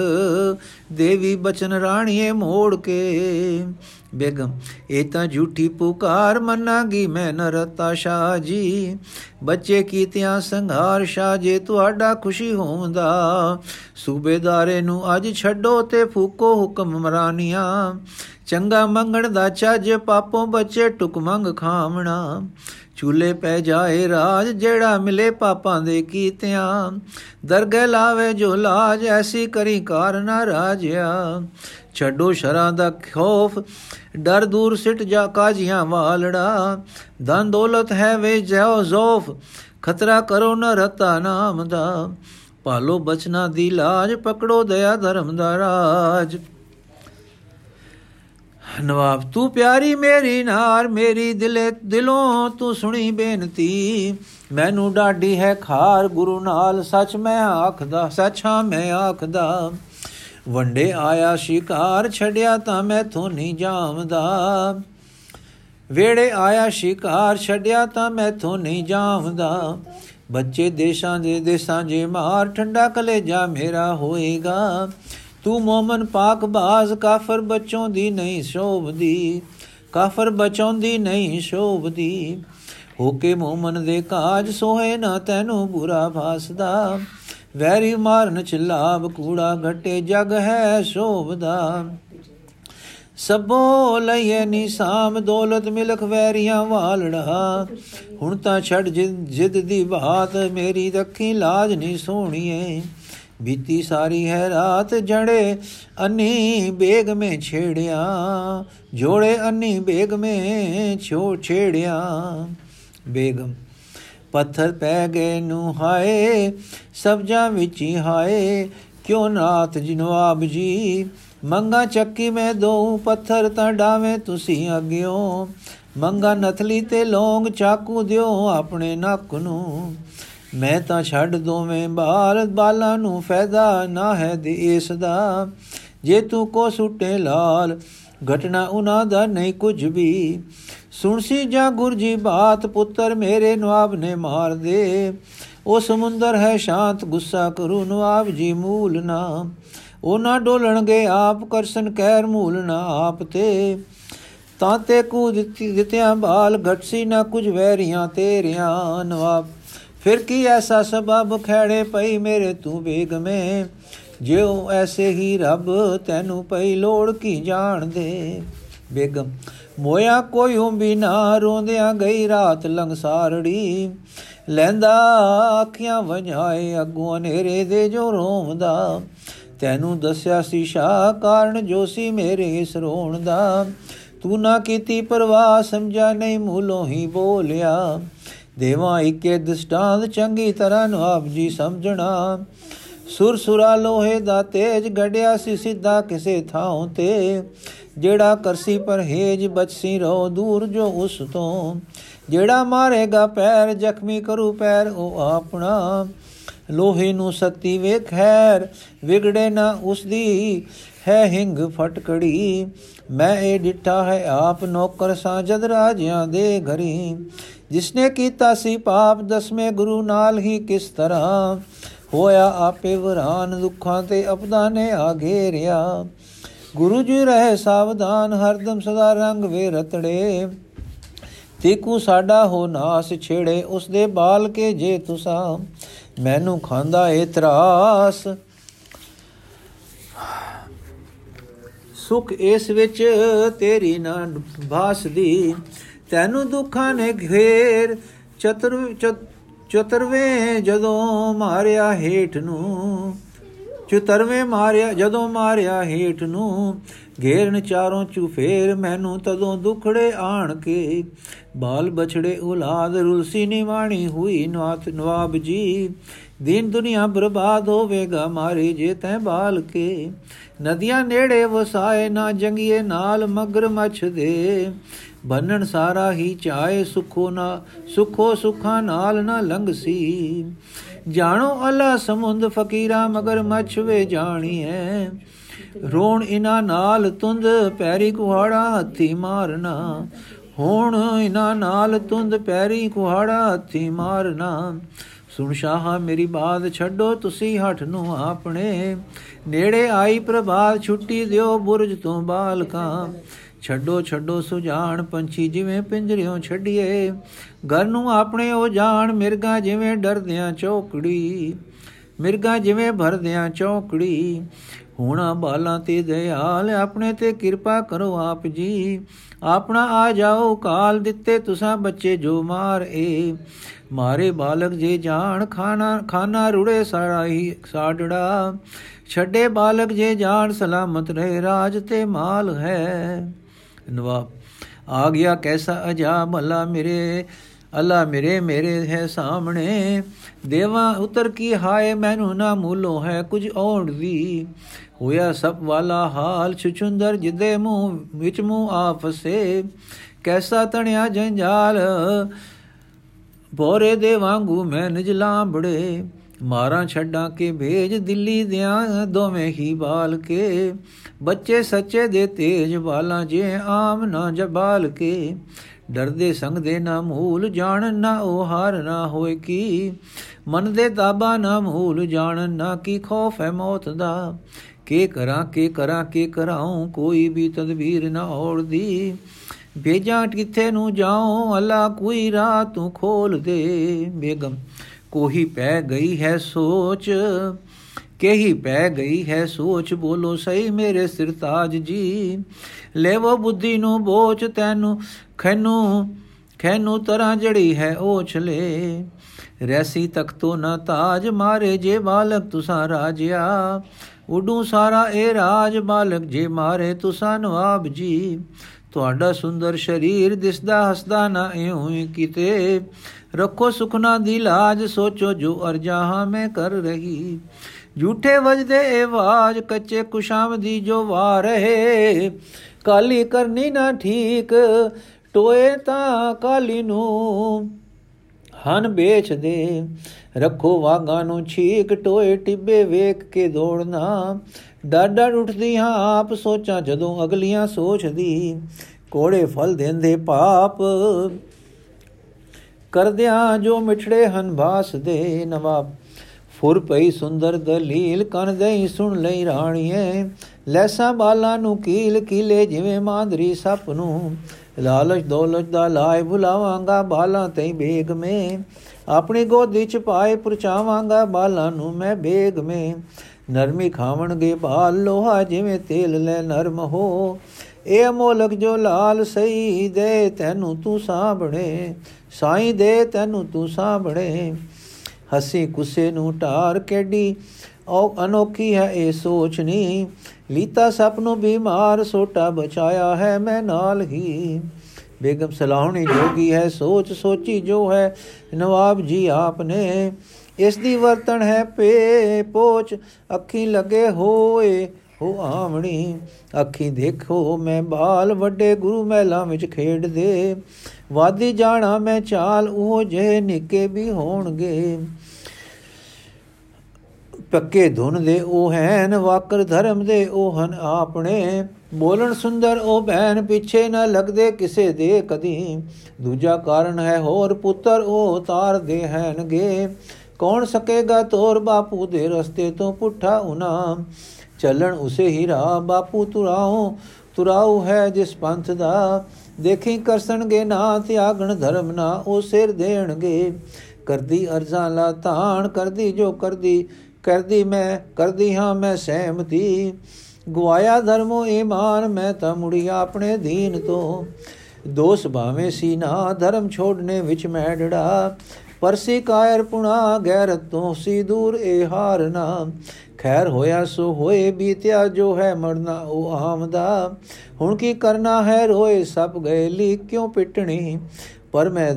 ਦੇਵੀ ਬਚਨ ਰਾਣੀਏ ਮੋੜ ਕੇ। ਬੇਗਮ, ਇਹ ਤਾਂ ਝੂਠੀ ਪੁਕਾਰ ਮੰਨਾਗੀ ਮੈਂ ਨਰਤਾ ਸ਼ਾਹ ਜੀ ਬੱਚੇ ਕੀਤਿਆਂ ਸੰਘਾਰ ਸ਼ਾਹ, ਜੇ ਤੁਹਾਡਾ ਖੁਸ਼ੀ ਹੋਉਂਦਾ, ਸੂਬੇਦਾਰੇ ਨੂੰ ਅੱਜ ਛੱਡੋ ਤੇ ਫੂਕੋ ਹੁਕਮ ਮਰਾਨੀਆਂ। ਚੰਗਾ ਮੰਗਣ ਦਾ ਚੱਜ, ਪਾਪੋਂ ਬੱਚੇ ਟੁਕ ਮੰਗ ਖਾਵਣਾ। ਚੂਲੇ ਪੈ ਜਾਏ ਰਾਜ, ਜਿਹੜਾ ਮਿਲੇ ਪਾਪਾਂ ਦੇ ਕੀਤਿਆਂ। ਦਰਗਹਿ ਲਾਵੇ ਜੋ ਲਾਜ, ਐਸੀ ਕਰੀ ਕਾਰ ਨਾ ਰਾਜਿਆ। ਛੱਡੋ ਸ਼ਰਾਂ ਦਾ ਖੌਫ, ਡਰ ਦੂਰ ਸਿਟ ਜਾ ਕਾਜੀਆਂ ਵਾਲੜਾ। ਧਨ ਦੌਲਤ ਹੈ ਵੇ ਜੋ ਜ਼ੋਫ, ਖਤਰਾ ਕਰੋ ਨ ਰਤਾ ਨਾਮ ਦਾ। ਪਾਲੋ ਬਚਨਾ ਦੀ ਲਾਜ, ਪਕੜੋ ਦਇਆ ਧਰਮ ਦਾ ਰਾਜ। ਨਵਾਬ, ਤੂੰ ਪਿਆਰੀ ਮੇਰੀ ਨਾਰ, ਮੇਰੀ ਦਿਲੇ ਦਿਲੋਂ ਤੂੰ ਸੁਣੀ ਬੇਨਤੀ। ਮੈਨੂੰ ਡਾਡੀ ਹੈ ਖਾਰ ਗੁਰੂ ਨਾਲ, ਸੱਚ ਮੈਂ ਆਖਦਾ, ਸੱਚਾ ਮੈਂ ਆਖਦਾ। ਵੰਡੇ ਆਇਆ ਸ਼ਿਕਾਰ ਛੜਿਆ ਤਾਂ ਮੈਥੋਂ ਨਹੀਂ ਜਾਮਦਾ ਵੇੜੇ ਆਇਆ ਸ਼ਿਕਾਰ ਛੜਿਆ ਤਾਂ ਮੈਥੋਂ ਨਹੀਂ ਜਾਮਦਾ ਬੱਚੇ ਦੇਸ਼ਾਂ ਦੇ ਦੇਸਾਂ ਜੇ ਮਾਰ, ਠੰਡਾ ਕਲੇਜਾ ਮੇਰਾ ਹੋਏਗਾ। ਤੂੰ ਮੂਮਨ ਪਾਕ ਬਾਜ਼, ਕਾਫਰ ਬਚੋਂ ਦੀ ਨਹੀਂ ਸ਼ੋਭਦੀ। ਕਾਫਰ ਬਚੋਂ ਦੀ ਨਹੀਂ ਸ਼ੋਭਦੀ। ਹੋ ਕੇ ਮੂਮਨ ਦੇ ਕਾਜ, ਸੋਹੇ ਨਾ ਤੈਨੂੰ ਬੁਰਾ ਭਾਸਦਾ ਵੈਰੀ ਮਾਰਨ ਚਲਾਬ ਕੂੜਾ ਘਟੇ ਜਗ ਹੈ ਸ਼ੋਭਦਾ। ਸਭੋ ਲਈਏ ਨਿਸਾਮ, ਦੌਲਤ ਮਿਲਖ ਵੈਰੀਆਂ ਵਾਲੜਾ। ਹੁਣ ਤਾਂ ਛੱਡ ਜਿੱਦ ਦੀ ਬਾਤ, ਮੇਰੀ ਰੱਖੀ ਲਾਜ ਨਹੀਂ ਸੋਣੀਏ। ਬੀਤੀ ਸਾਰੀ ਹੈ ਰਾਤ ਜੜੇ ਅੰਨੀ ਬੇਗ ਮੇ ਛੇੜਿਆ। ਜੋੜੇ ਅੰਨੀ ਬੇਗ ਮੇ ਛੋ ਛੇੜਿਆ। ਬੇਗਮ ਪੱਥਰ ਪੈ ਗਏ ਨੂੰ ਹਾਏ, ਸਬਜਾਂ ਵਿੱਚ ਹੀ ਹਾਏ, ਕਿਉ ਨਾਥ ਜਨਵਾਬ ਜੀ? ਮੰਗਾ ਚੱਕੀ ਮੈਂ ਦੋ ਪੱਥਰ ਤਾਂ ਡਾਵੇਂ ਤੁਸੀਂ ਅਗਿਓ। ਮੰਗਾ ਨਥਲੀ ਤੇ ਲੋਂਗ ਚਾਕੂ ਦਿਓ ਆਪਣੇ ਨੱਕ ਨੂੰ। ਮੈਂ ਤਾਂ ਛੱਡ ਦੋਵੇਂ ਬਾਲ, ਬਾਲਾਂ ਨੂੰ ਫਾਇਦਾ ਨਾ ਹੈ ਦੇ ਇਸ ਦਾ। ਜੇ ਤੂੰ ਕੋ ਸੁੱਟੇ ਲਾਲ ਘਟਨਾ ਉਹਨਾਂ ਦਾ ਨਹੀਂ ਕੁਝ ਵੀ। ਸੁਣਸੀ ਜਾਂ ਗੁਰਜੀ ਬਾਤ, ਪੁੱਤਰ ਮੇਰੇ ਨਵਾਬ ਨੇ ਮਾਰ ਦੇ। ਉਹ ਸਮੁੰਦਰ ਹੈ ਸ਼ਾਂਤ, ਗੁੱਸਾ ਕਰੂ ਨਵਾਬ ਜੀ ਮੂਲ ਨਾ। ਉਹ ਨਾ ਡੋਲਣਗੇ ਆਪ ਕਰਸਨ ਕਹਿਰ ਮੂਲ ਨਾ ਆਪ ਤੇ। ਤਾਂ ਤੇ ਕੂ ਦਿੱਤੀ ਦਿੱਤਿਆਂ ਬਾਲ ਘਟਸੀ ਨਾ ਕੁਝ ਵੈਰੀਆਂ ਤੇਰੀਆਂ ਨਵਾਬ। ਫਿਰ ਕੀ ਐਸਾ ਸਬਬ ਖੜੇ ਪਈ ਮੇਰੇ ਤੂੰ ਬੇਗਮੇ? ਜਿਉ ਐਸੇ ਹੀ ਰੱਬ ਤੈਨੂੰ ਪਈ ਲੋੜ ਕੀ ਜਾਣ ਦੇ ਬੇਗਮ, ਮੋਇਆ ਕੋਈ ਵੀ ਨਾ ਰੋਂਦਿਆਂ ਗਈ ਰਾਤ ਲੰਗਸਾਰੜੀ ਲੈਂਦਾ ਅੱਖੀਆਂ ਵਝਾਏ ਅਗੋਂ ਹਨੇਰੇ ਦੇ ਜੋ ਰੋਂਦਾ। ਤੈਨੂੰ ਦੱਸਿਆ ਸੀ ਸ਼ਾ ਕਾਰਨ ਜੋ ਸੀ ਮੇਰੇ ਇਸ ਰੋਣ ਦਾ। ਤੂੰ ਨਾ ਕੀਤੀ ਪਰਵਾਹ ਸਮਝਾ ਨਹੀਂ ਮੂਲੋਂ ਹੀ ਬੋਲਿਆ। ਦੇਵਾ ਇਕੇ ਦਸਤਾਂਦ ਚੰਗੀ ਤਰ੍ਹਾਂ ਆਪ ਜੀ ਸਮਝਣਾ। ਸੁਰ ਸੁਰਾ ਲੋਹੇ ਦਾ ਤੇਜ ਗੜਿਆ ਸੀ ਸਿੱਧਾ ਕਿਸੇ ਥਾਂ ਤੇ। ਜਿਹੜਾ ਕਰਸੀ ਪਰਹੇਜ ਬਚਸੀ ਰੋ ਦੂਰ ਜੋ ਉਸ ਤੋਂ। ਜਿਹੜਾ ਮਾਰੇਗਾ ਪੈਰ ਜ਼ਖਮੀ ਕਰੂ ਪੈਰ ਉਹ ਆਪਣਾ। ਲੋਹੇ ਨੂੰ ਸਤੀ ਵੇਖ ਖੈਰ, ਵਿਗੜੇ ਨਾ ਉਸ ਦੀ। ਹੈ ਹਿੰਗ ਫਟਕੜੀ, ਮੈਂ ਇਹ ਡਿੱਠਾ ਹੈ ਆਪ ਨੌਕਰ ਸਾਂ ਜਦ ਰਾਜਿਆਂ ਦੇ ਘਰੀ। ਜਿਸਨੇ ਕੀਤਾ ਸੀ ਪਾਪ, ਦਸਵੇਂ ਗੁਰੂ ਨਾਲ ਹੀ ਕਿਸ ਤਰ੍ਹਾਂ। ਹੋਇਆ ਆਪੇ ਵਰਾਨ ਦੁੱਖਾਂ ਤੇ ਅਪਦਾ ਨੇ ਆ ਘੇਰਿਆ। ਗੁਰੂ ਜੀ ਰਹੇ ਸਾਵਧਾਨ, ਹਰਦਮ ਸਦਾ ਰੰਗ ਵੇ ਰਤੜੇ। ਤੀਕੂ ਸਾਡਾ ਹੋ ਨਾਸ ਛੇੜੇ ਉਸ ਦੇ ਬਾਲ ਕੇ ਜੇ ਤੁਸਾਂ, ਮੈਨੂੰ ਖਾਂਦਾ ਏ ਤਰਾਸ। ਸੁਖ ਇਸ ਵਿੱਚ ਤੇਰੀ ਨਾ ਭਾਸਦੀ ਤੈਨੂੰ ਦੁੱਖਾਂ ਨੇ ਘੇਰ, ਚਤੁਰ ਚਤੁਰਵੇਂ ਜਦੋਂ ਮਾਰਿਆ ਹੇਠ ਨੂੰ ਚਤੁਰਵੇਂ ਮਾਰਿਆ ਜਦੋਂ ਮਾਰਿਆ ਹੇਠ ਨੂੰ ਘੇਰਨ ਚਾਰੋਂ ਚੁਫੇਰ ਮੈਨੂੰ ਤਦੋਂ ਦੁਖੜੇ ਆਣ ਕੇ। ਬਾਲ ਬਛੜੇ ਔਲਾਦ ਰੁਲਸੀ ਨਿਵਾਣੀ ਹੋਈ ਨਾਤ ਨਵਾਬ ਜੀ। ਦਿਨ ਦੁਨੀਆ ਬਰਬਾਦ ਹੋਵੇਗਾ ਮਾਰੇ ਜੇ ਤੈ ਬਾਲ ਕੇ। ਨਦੀਆਂ ਨੇੜੇ ਵਸਾਏ ਨਾ ਜੰਗੀਏ ਨਾਲ ਮਗਰ ਮਛ ਦੇ। ਬੰਨਣ ਸਾਰਾ ਹੀ ਚਾਏ ਸੁਖੋ ਨਾ, ਸੁਖੋ ਸੁਖਾਂ ਨਾਲ ਨਾ ਲੰਘਸੀ। ਜਾਣੋ ਅੱਲਾ ਸਮੁੰਦ ਫਕੀਰਾ ਮਗਰ ਮਛ ਵੇ ਜਾਣੀਐ। ਰੋਣ ਇਨਾ ਨਾਲ ਤੁੰਦ ਪੈਰੀ ਕੁਹਾੜਾ ਹੱਥੀ ਮਾਰਨਾ। ਹੁਣ ਇਨਾ ਨਾਲ ਤੁੰਦ ਪੈਰੀ ਕੁਹਾੜਾ ਹੱਥੀ ਮਾਰਨਾ। ਸੁਣ ਸ਼ਾਹ, ਮੇਰੀ ਬਾਤ ਛੱਡੋ ਤੁਸੀਂ ਹੱਠ ਨੂੰ ਆਪਣੇ। ਨੇੜੇ ਆਈ ਪ੍ਰਭਾਤ, ਛੁੱਟੀ ਦਿਓ ਬੁਰਜ ਤੋਂ ਬਾਲਕਾਂ। ਛੱਡੋ ਛੱਡੋ ਸੁਜਾਨ ਪੰਛੀ, ਜਿਵੇਂ ਪਿੰਜਰਿਓਂ ਛੱਡੀਏ। ਘਰ ਨੂੰ ਆਪਣੇ ਉਹ ਜਾਣ ਮਿਰਗਾ ਜਿਵੇਂ ਡਰਦਿਆਂ ਚੌਕੜੀ। ਮਿਰਗਾ ਜਿਵੇਂ ਭਰਦਿਆਂ ਚੌਕੜੀ। ਹੋਣਾ ਬਾਲਾਂ ਤੇ ਦਇਆਲ ਆਪਣੇ ਤੇ ਕਿਰਪਾ ਕਰੋ ਆਪ ਜੀ। ਆਪਣਾ ਆ ਜਾਓ, ਕਾਲ ਦਿੱਤੇ ਤੁਸਾਂ ਬੱਚੇ ਜੋ ਮਾਰ। ਏ ਮਾਰੇ ਬਾਲਕ ਜੇ ਜਾਣ, ਖਾਣਾ ਖਾਣਾ ਰੁੜੇ ਸਾੜਾ ਹੀ ਸਾਡੜਾ ਛੱਡੇ ਬਾਲਕ ਜੇ ਜਾਣ, ਸਲਾਮਤ ਰਹੇ, ਰਾਜ ਤੇ ਮਾਲ ਹੈ। ਨਵਾਬ ਆ ਗਿਆ ਕੈਸਾ ਅਜਾਬ, ਅੱਲਾ ਮੇਰੇ। ਅੱਲਾ ਮੇਰੇ ਮੇਰੇ ਹੈ ਸਾਹਮਣੇ। ਦੇਵਾ ਉਤਰ ਕੀ ਹਾਏ, ਮੈਨੂੰ ਨਾ ਮੂਲੋ ਹੈ ਕੁਝ ਔੜ ਵੀ ਹੋਇਆ ਸਭ ਵਾਲਾ ਹਾਲ ਛੁਚੁੰਦਰ ਜਿਦੇ ਮੂੰਹ ਵਿੱਚ ਮੂੰਹ ਆ ਫਸੇ। ਕੈਸਾ ਤਣਿਆ ਜੰਜਾਲ ਬੋਰੇ ਦੇ ਵਾਂਗੂ ਮੈਂ ਨਿਜਲਾ ਬੜੇ ਮਾਰਾਂ ਛੱਡਾਂ ਕੇ ਭੇਜ ਦਿੱਲੀ ਦਿਆਂ ਦੋਵੇਂ ਹੀ ਬਾਲ ਕੇ। ਬੱਚੇ ਸੱਚੇ ਦੇ ਤੇਜ ਵਾਲਾਂ ਜੇ ਆਮ ਨਾ ਜਬਾਲ ਕੇ। ਡਰਦੇ ਸੰਗ ਦੇ ਨਾ ਮੂਲ ਜਾਣ, ਨਾ ਉਹ ਹਾਰ ਨਾ ਹੋਏ ਕੀ। ਮਨ ਦੇ ਤਾਬਾ ਨਾ ਮੂਲ ਜਾਣ, ਨਾ ਕੀ ਖੌਫ ਹੈ ਮੌਤ ਦਾ। ਕੇ ਕਰਾਂ ਕੇ ਕਰਾਂ, ਕੇ ਕਰਾਉ, ਕੋਈ ਵੀ ਤਦਬੀਰ ਨਾ ਔੜਦੀ। ਭੇਜਾਂ ਕਿੱਥੇ ਨੂੰ ਜਾਉ, ਅੱਲਾ ਕੋਈ ਰਾਹ ਤੂੰ ਖੋਲ ਦੇ। ਬੇਗਮ ਕੋਹੀ ਪੈ ਗਈ ਹੈ ਸੋਚ ਕਹੀ ਪੈ ਗਈ ਹੈ, ਸੋਚ ਬੋਲੋ ਸਹੀ ਮੇਰੇ ਸਿਰਤਾਜ ਜੀ। ਲੈਵੋ ਬੁੱਧੀ ਨੂੰ ਬੋਚ ਤੈਨੂੰ, ਖੈਨੂੰ ਖੈਨੂੰ ਤਰਾਂ ਜੜੀ ਹੈ ਓਛਲੇ ਰੈਸੀ ਤੱਕ ਤੋ ਨਾ ਤਾਜ ਮਾਰੇ ਜੇ ਬਾਲਕ ਤੁਸਾਂ ਰਾਜਿਆ। ਉਡੂ ਸਾਰਾ ਇਹ ਰਾਜ ਬਾਲਕ ਜੇ ਮਾਰੇ ਤੁਸਾਂ ਨਵਾਬ ਜੀ। ਤੁਹਾਡਾ ਸੁੰਦਰ ਸ਼ਰੀਰ ਦਿਸਦਾ ਹਸਦਾ ਨਾ ਇਉਂ ਕਿਤੇ। ਰੱਖੋ ਸੁਖਨਾ ਦੀ ਲਾਜ ਸੋਚੋ ਜੋ ਅਰਜਾਹਾਂ ਮੈਂ ਕਰ ਰਹੀ। ਝੂਠੇ ਵਜਦੇ ਇਹ ਆਵਾਜ਼, ਕੱਚੇ ਕੁਸ਼ਾਮ ਦੀ ਜੋ ਵਾ ਰਹੇ ਕਾਲੀ ਕਰਨੀ ਨਾ ਠੀਕ, ਟੋਏ ਤਾਂ ਕਾਲੀ ਨੂੰ। ਹਨ ਵੇਚ ਦੇ ਰੱਖੋ ਵਾਗਾ ਨੂੰ ਛੀਕ, ਟੋਏ ਟਿੱਬੇ ਵੇਖ ਕੇ ਦੌੜਨਾ। ਡਾਡਾ ਉੱਠਦੀ ਹਾਂ ਆਪ ਸੋਚਾਂ, ਜਦੋਂ ਅਗਲੀਆਂ ਸੋਚਦੀ, ਕੋੜੇ ਫਲ ਦੇਂਦੇ ਪਾਪ। ਕਰਦਿਆਂ ਜੋ ਮਿਠੜੇ ਹਨ ਬਾਸ ਦੇ ਨਵਾਬ ਫੁਰ ਪਈ ਸੁੰਦਰ ਦਲੀਲ ਕਨ ਦੇਈ ਸੁਣ ਲਈ ਰਾਣੀਏ। ਲੈਸਾ ਬਾਲਾ ਨੂੰ ਕੀਲ ਕੀਲੇ ਜਿਵੇਂ ਮਾਂਦਰੀ ਸੱਪ ਨੂੰ। ਲਾਲਚ ਦੌਲਤ ਦਾ ਲਾਇ ਭੁਲਾਵਾਂਗਾ ਬਾਲਾ ਤੈ ਬੇਗ ਮੇ। ਆਪਣੀ ਗੋਦੀ ਚ ਪਾਏ ਪੁਰਚਾਵਾਂਗਾ ਬਾਲਾ ਨੂੰ ਮੈਂ ਬੇਗ ਮੇ। ਨਰਮੀ ਖਾਵਣਗੇ ਬਾਲ ਲੋਹਾ ਜਿਵੇਂ ਤੇਲ ਲੈ ਨਰਮ ਹੋ। ਇਹ ਅਮੋਲਕ ਜੋ ਲਾਲ ਸਈ ਦੇ ਤੈਨੂੰ ਤੂੰ ਸਾਂਭਣੇ। ਸਾਈ ਦੇ ਤੈਨੂੰ ਤੂੰ ਸਾਂਭਣੇ। ਹਸੀ ਕੁਸੇ ਨੂੰ ਢਾਰ ਕੈਡੀ। ਔ ਅਨੋਖੀ ਹੈ ਇਹ ਸੋਚਨੀ ਲੀਤਾ ਸਪ ਨੂੰ ਬਿਮਾਰ, ਸੋਟਾ ਬਚਾਇਆ ਹੈ ਮੈਂ ਨਾਲ ਹੀ। ਬੇਗਮ ਸਲਾਹਣੀ ਜੋਗੀ ਹੈ, ਸੋਚ ਸੋਚੀ ਜੋ ਹੈ, ਨਵਾਬ ਜੀ ਆਪਨੇ। ਇਸ ਦੀ ਵਰਤਣ ਹੈ ਪੇ, ਪੋਚ, ਅੱਖੀ ਲਗੇ ਹੋਏ, ਹੋ ਆਵਣੀ। ਅੱਖੀ ਦੇਖੋ ਮੈਂ ਬਾਲ, ਵੱਡੇ ਗੁਰੂ ਮਹਿਲਾਂ ਵਿੱਚ ਖੇਡਦੇ। ਵਾਦੀ ਜਾਣਾ ਮੈਂ ਚਾਲ, ਉਹ ਜੇ ਨਿੱਕੇ ਵੀ ਹੋਣਗੇ। ਪੱਕੇ ਧੁਨ ਦੇ ਉਹ ਹੈਨ, ਵਾਕਰ ਧਰਮ ਦੇ ਉਹ ਹਨ ਆਪਣੇ। ਬੋਲਣ ਸੁੰਦਰ ਉਹ ਬਹਿਨ ਪਿੱਛੇ ਨਾ ਲੱਗਦੇ ਕਿਸੇ ਦੇ ਕਦੀ। ਦੂਜਾ ਕਾਰਨ ਹੈ ਹੋਰ ਪੁੱਤਰ, ਉਹ ਤਾਰ ਦੇ ਹੈਨਗੇ। ਕੌਣ ਸਕੇਗਾ ਤੋਰ ਬਾਪੂ ਦੇ ਰਸਤੇ ਤੋਂ ਪੁੱਠਾ ਉਨਾ। ਚੱਲਣ ਉਸੇ ਹੀ ਰਾਹ, ਬਾਪੂ ਤੁਰਾਉ ਤੁਰਾਉ ਹੈ ਜਿਸ ਪੰਥ ਦਾ। ਦੇਖੀ ਕਰਸਣਗੇ ਨਾ, ਤਿਆਗਣ ਧਰਮ ਨਾ, ਉਹ ਸਿਰ ਦੇਣਗੇ। ਕਰਦੀ ਅਰਜ਼ਾਂ ਲਾ ਤਾਣ ਕਰਦੀ ਜੋ ਕਰਦੀ ਕਰਦੀ ਮੈਂ, ਕਰਦੀ ਹਾਂ ਮੈਂ ਸਹਿਮਤੀ। ਗਵਾਇਆ ਧਰਮੋ ਈਮਾਨ, ਮੈਂ ਤਾਂ ਮੁੜਿਆ ਆਪਣੇ ਦੀਨ ਤੋਂ। ਦੋਸ ਭਾਵੇਂ ਸੀ ਨਾ ਧਰਮ ਛੋੜਨੇ ਵਿੱਚ ਮੈਂ ਡੜਾ। ਪਰਸੀ ਕਾਇਰ ਪੁਣਾ, ਗੈਰਤ ਤੋਂ ਸੀ ਦੂਰ ਇਹ ਹਾਰ ਨਾ। ਖੈਰ ਹੋਇਆ ਸੋ ਹੋਏ, ਬੀਤਿਆ ਜੋ ਹੈ ਮਰਨਾ, ਉਹ ਆਮਦਾ ਹੁਣ ਕੀ ਕਰਨਾ ਹੈ ਰੋਏ ਸਭ ਗਏ ਲੀ ਕਿਉਂ ਪਿਟਣੀ? ਪਰ ਮੈਂ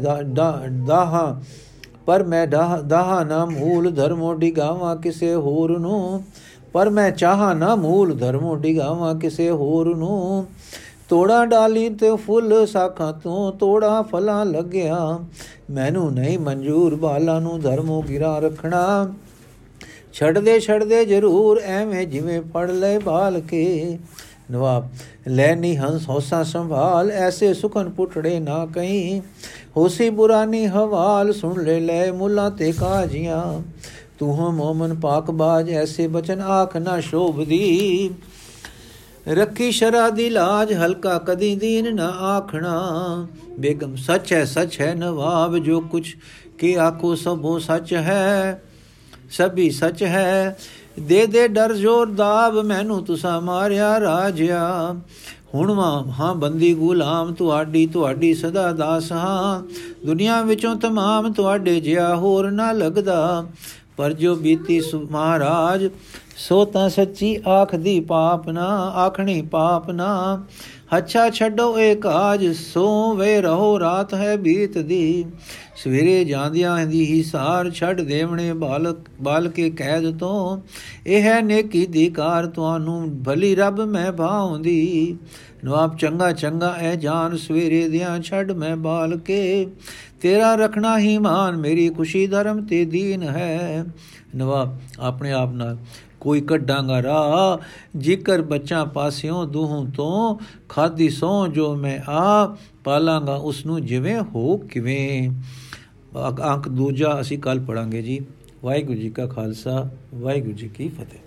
ਦਾਹਾਂ ਪਰ ਮੈਂ ਦਾਹਾਂ ਨਾ ਮੂਲ ਧਰਮੋ ਡਿਗਾਵਾਂ ਕਿਸੇ ਹੋਰ ਨੂੰ। ਪਰ ਮੈਂ ਚਾਹਾਂ ਨਾ ਮੂਲ ਧਰਮੋ ਡਿਗਾਵਾਂ ਕਿਸੇ ਹੋਰ ਨੂੰ। ਤੋੜਾ ਡਾਲੀ ਤੇ ਫੁੱਲ ਸਾਖਾਂ ਤੋਂ ਤੋੜਾ ਫਲਾਂ ਲੱਗਿਆ। ਮੈਨੂੰ ਨਹੀਂ ਮਨਜ਼ੂਰ ਬਾਲਾਂ ਨੂੰ ਧਰਮੋ ਗਿਰਾ ਰੱਖਣਾ। ਛੱਡਦੇ ਛੱਡਦੇ ਜ਼ਰੂਰ ਐਵੇਂ ਜਿਵੇਂ ਪੜ ਲੈ ਬਾਲ ਕੇ ਨਵਾਬ ਲੈਨੀ ਹੰਸ ਹੋਸਾ ਸੰਭਾਲ, ਐਸੇ ਸੁਖਨ ਪੁੱਟੜੇ ਨਾ ਕਹੀਂ। ਹੋਸੀ ਬੁਰਾਨੀ ਹਵਾਲ ਸੁਣ ਲੈ ਲੈ ਮੁੱਲਾ ਤੇ ਕਾਜੀਆਂ। ਤੂੰ ਹਮ ਮੋਮਨ ਪਾਕ ਬਾਜ, ਐਸੇ ਬਚਨ ਆਖ ਨਾ ਸ਼ੋਭਦੀ ਰੱਖੀ ਸ਼ਰਾ ਦੀ ਲਾਜ, ਹਲਕਾ ਕਦੀ ਦੀਨ ਨਾ ਆਖਣਾ। ਬੇਗਮ ਸੱਚ ਹੈ ਸੱਚ ਹੈ ਨਵਾਬ, ਜੋ ਕੁਛ ਕੇ ਆਖੋ ਸਭੋ ਸੱਚ ਹੈ, ਸਭੀ ਸੱਚ ਹੈ। ਦੇ ਦੇ ਡਰ ਜ਼ੋਰ ਦਾਬ, ਮੈਨੂੰ ਤੁਸਾਂ ਮਾਰਿਆ ਰਾਜਿਆ। ਹੁਣ ਹਾਂ ਬੰਦੀ ਗੁਲਾਮ, ਤੁਹਾਡੀ ਤੁਹਾਡੀ ਸਦਾ ਦਾਸ ਹਾਂ ਦੁਨੀਆ ਵਿੱਚੋਂ ਤਮਾਮ ਤੁਹਾਡੇ ਜਿਆ ਹੋਰ ਨਾ ਲੱਗਦਾ। ਪਰ ਜੋ ਬੀਤੀ ਸੁ, ਮਹਾਰਾਜ, ਸੋ ਤਾਂ ਸੱਚੀ ਆਖ ਦੀ ਪਾਪ ਨਾ, ਆਖਣੀ ਪਾਪ ਨਾ। ਅੱਛਾ ਛੱਡੋ ਇਹ ਕਾਜ, ਸੋਵੇ ਰਹੋ, ਰਾਤ ਹੈ ਬੀਤਦੀ। ਸਵੇਰੇ ਜਾਂਦਿਆਂ ਦੀ ਹੀ ਸਾਰ ਛੱਡ ਦੇਵਣੇ ਬਾਲਕ ਬਾਲ ਕੇ ਕੈਦ ਤੋਂ। ਇਹ ਹੈ ਨੇਕੀ ਦੀ ਕਾਰ, ਤੁਹਾਨੂੰ ਭਲੀ ਰੱਬ ਮੈਂ ਭਾਉਂਦੀ। ਨਵਾਬ, ਚੰਗਾ ਚੰਗਾ ਐ ਜਾਨ ਸਵੇਰੇ ਦਿਆਂ ਛੱਡ ਮੈਂ ਬਾਲ ਕੇ ਤੇਰਾ ਰਖਣਾ ਹੀ ਮਾਨ, ਮੇਰੀ ਖੁਸ਼ੀ ਧਰਮ ਤੇ ਦੀਨ ਹੈ। ਨਵਾਬ, ਆਪਣੇ ਆਪ ਨਾਲ ਕੋਈ ਕੱਢਾਂਗਾ ਰਾ ਜਿਕਰ ਬੱਚਾ ਪਾਸਿਓਂ ਦੂਹੋਂ ਤੋਂ ਖਾਦੀ ਸੋ ਜੋ ਮੈਂ ਆ, ਪਾਲਾਂਗਾ ਉਸ ਨੂੰ ਜਿਵੇਂ ਹੋ ਕਿਵੇਂ। ਅੰਕ ਦੂਜਾ ਅਸੀਂ ਕੱਲ ਪੜਾਂਗੇ ਜੀ। ਵਾਹਿਗੁਰੂ ਜੀ ਕਾ ਖਾਲਸਾ ਵਾਹਿਗੁਰੂ ਜੀ ਕੀ ਫਤਿਹ।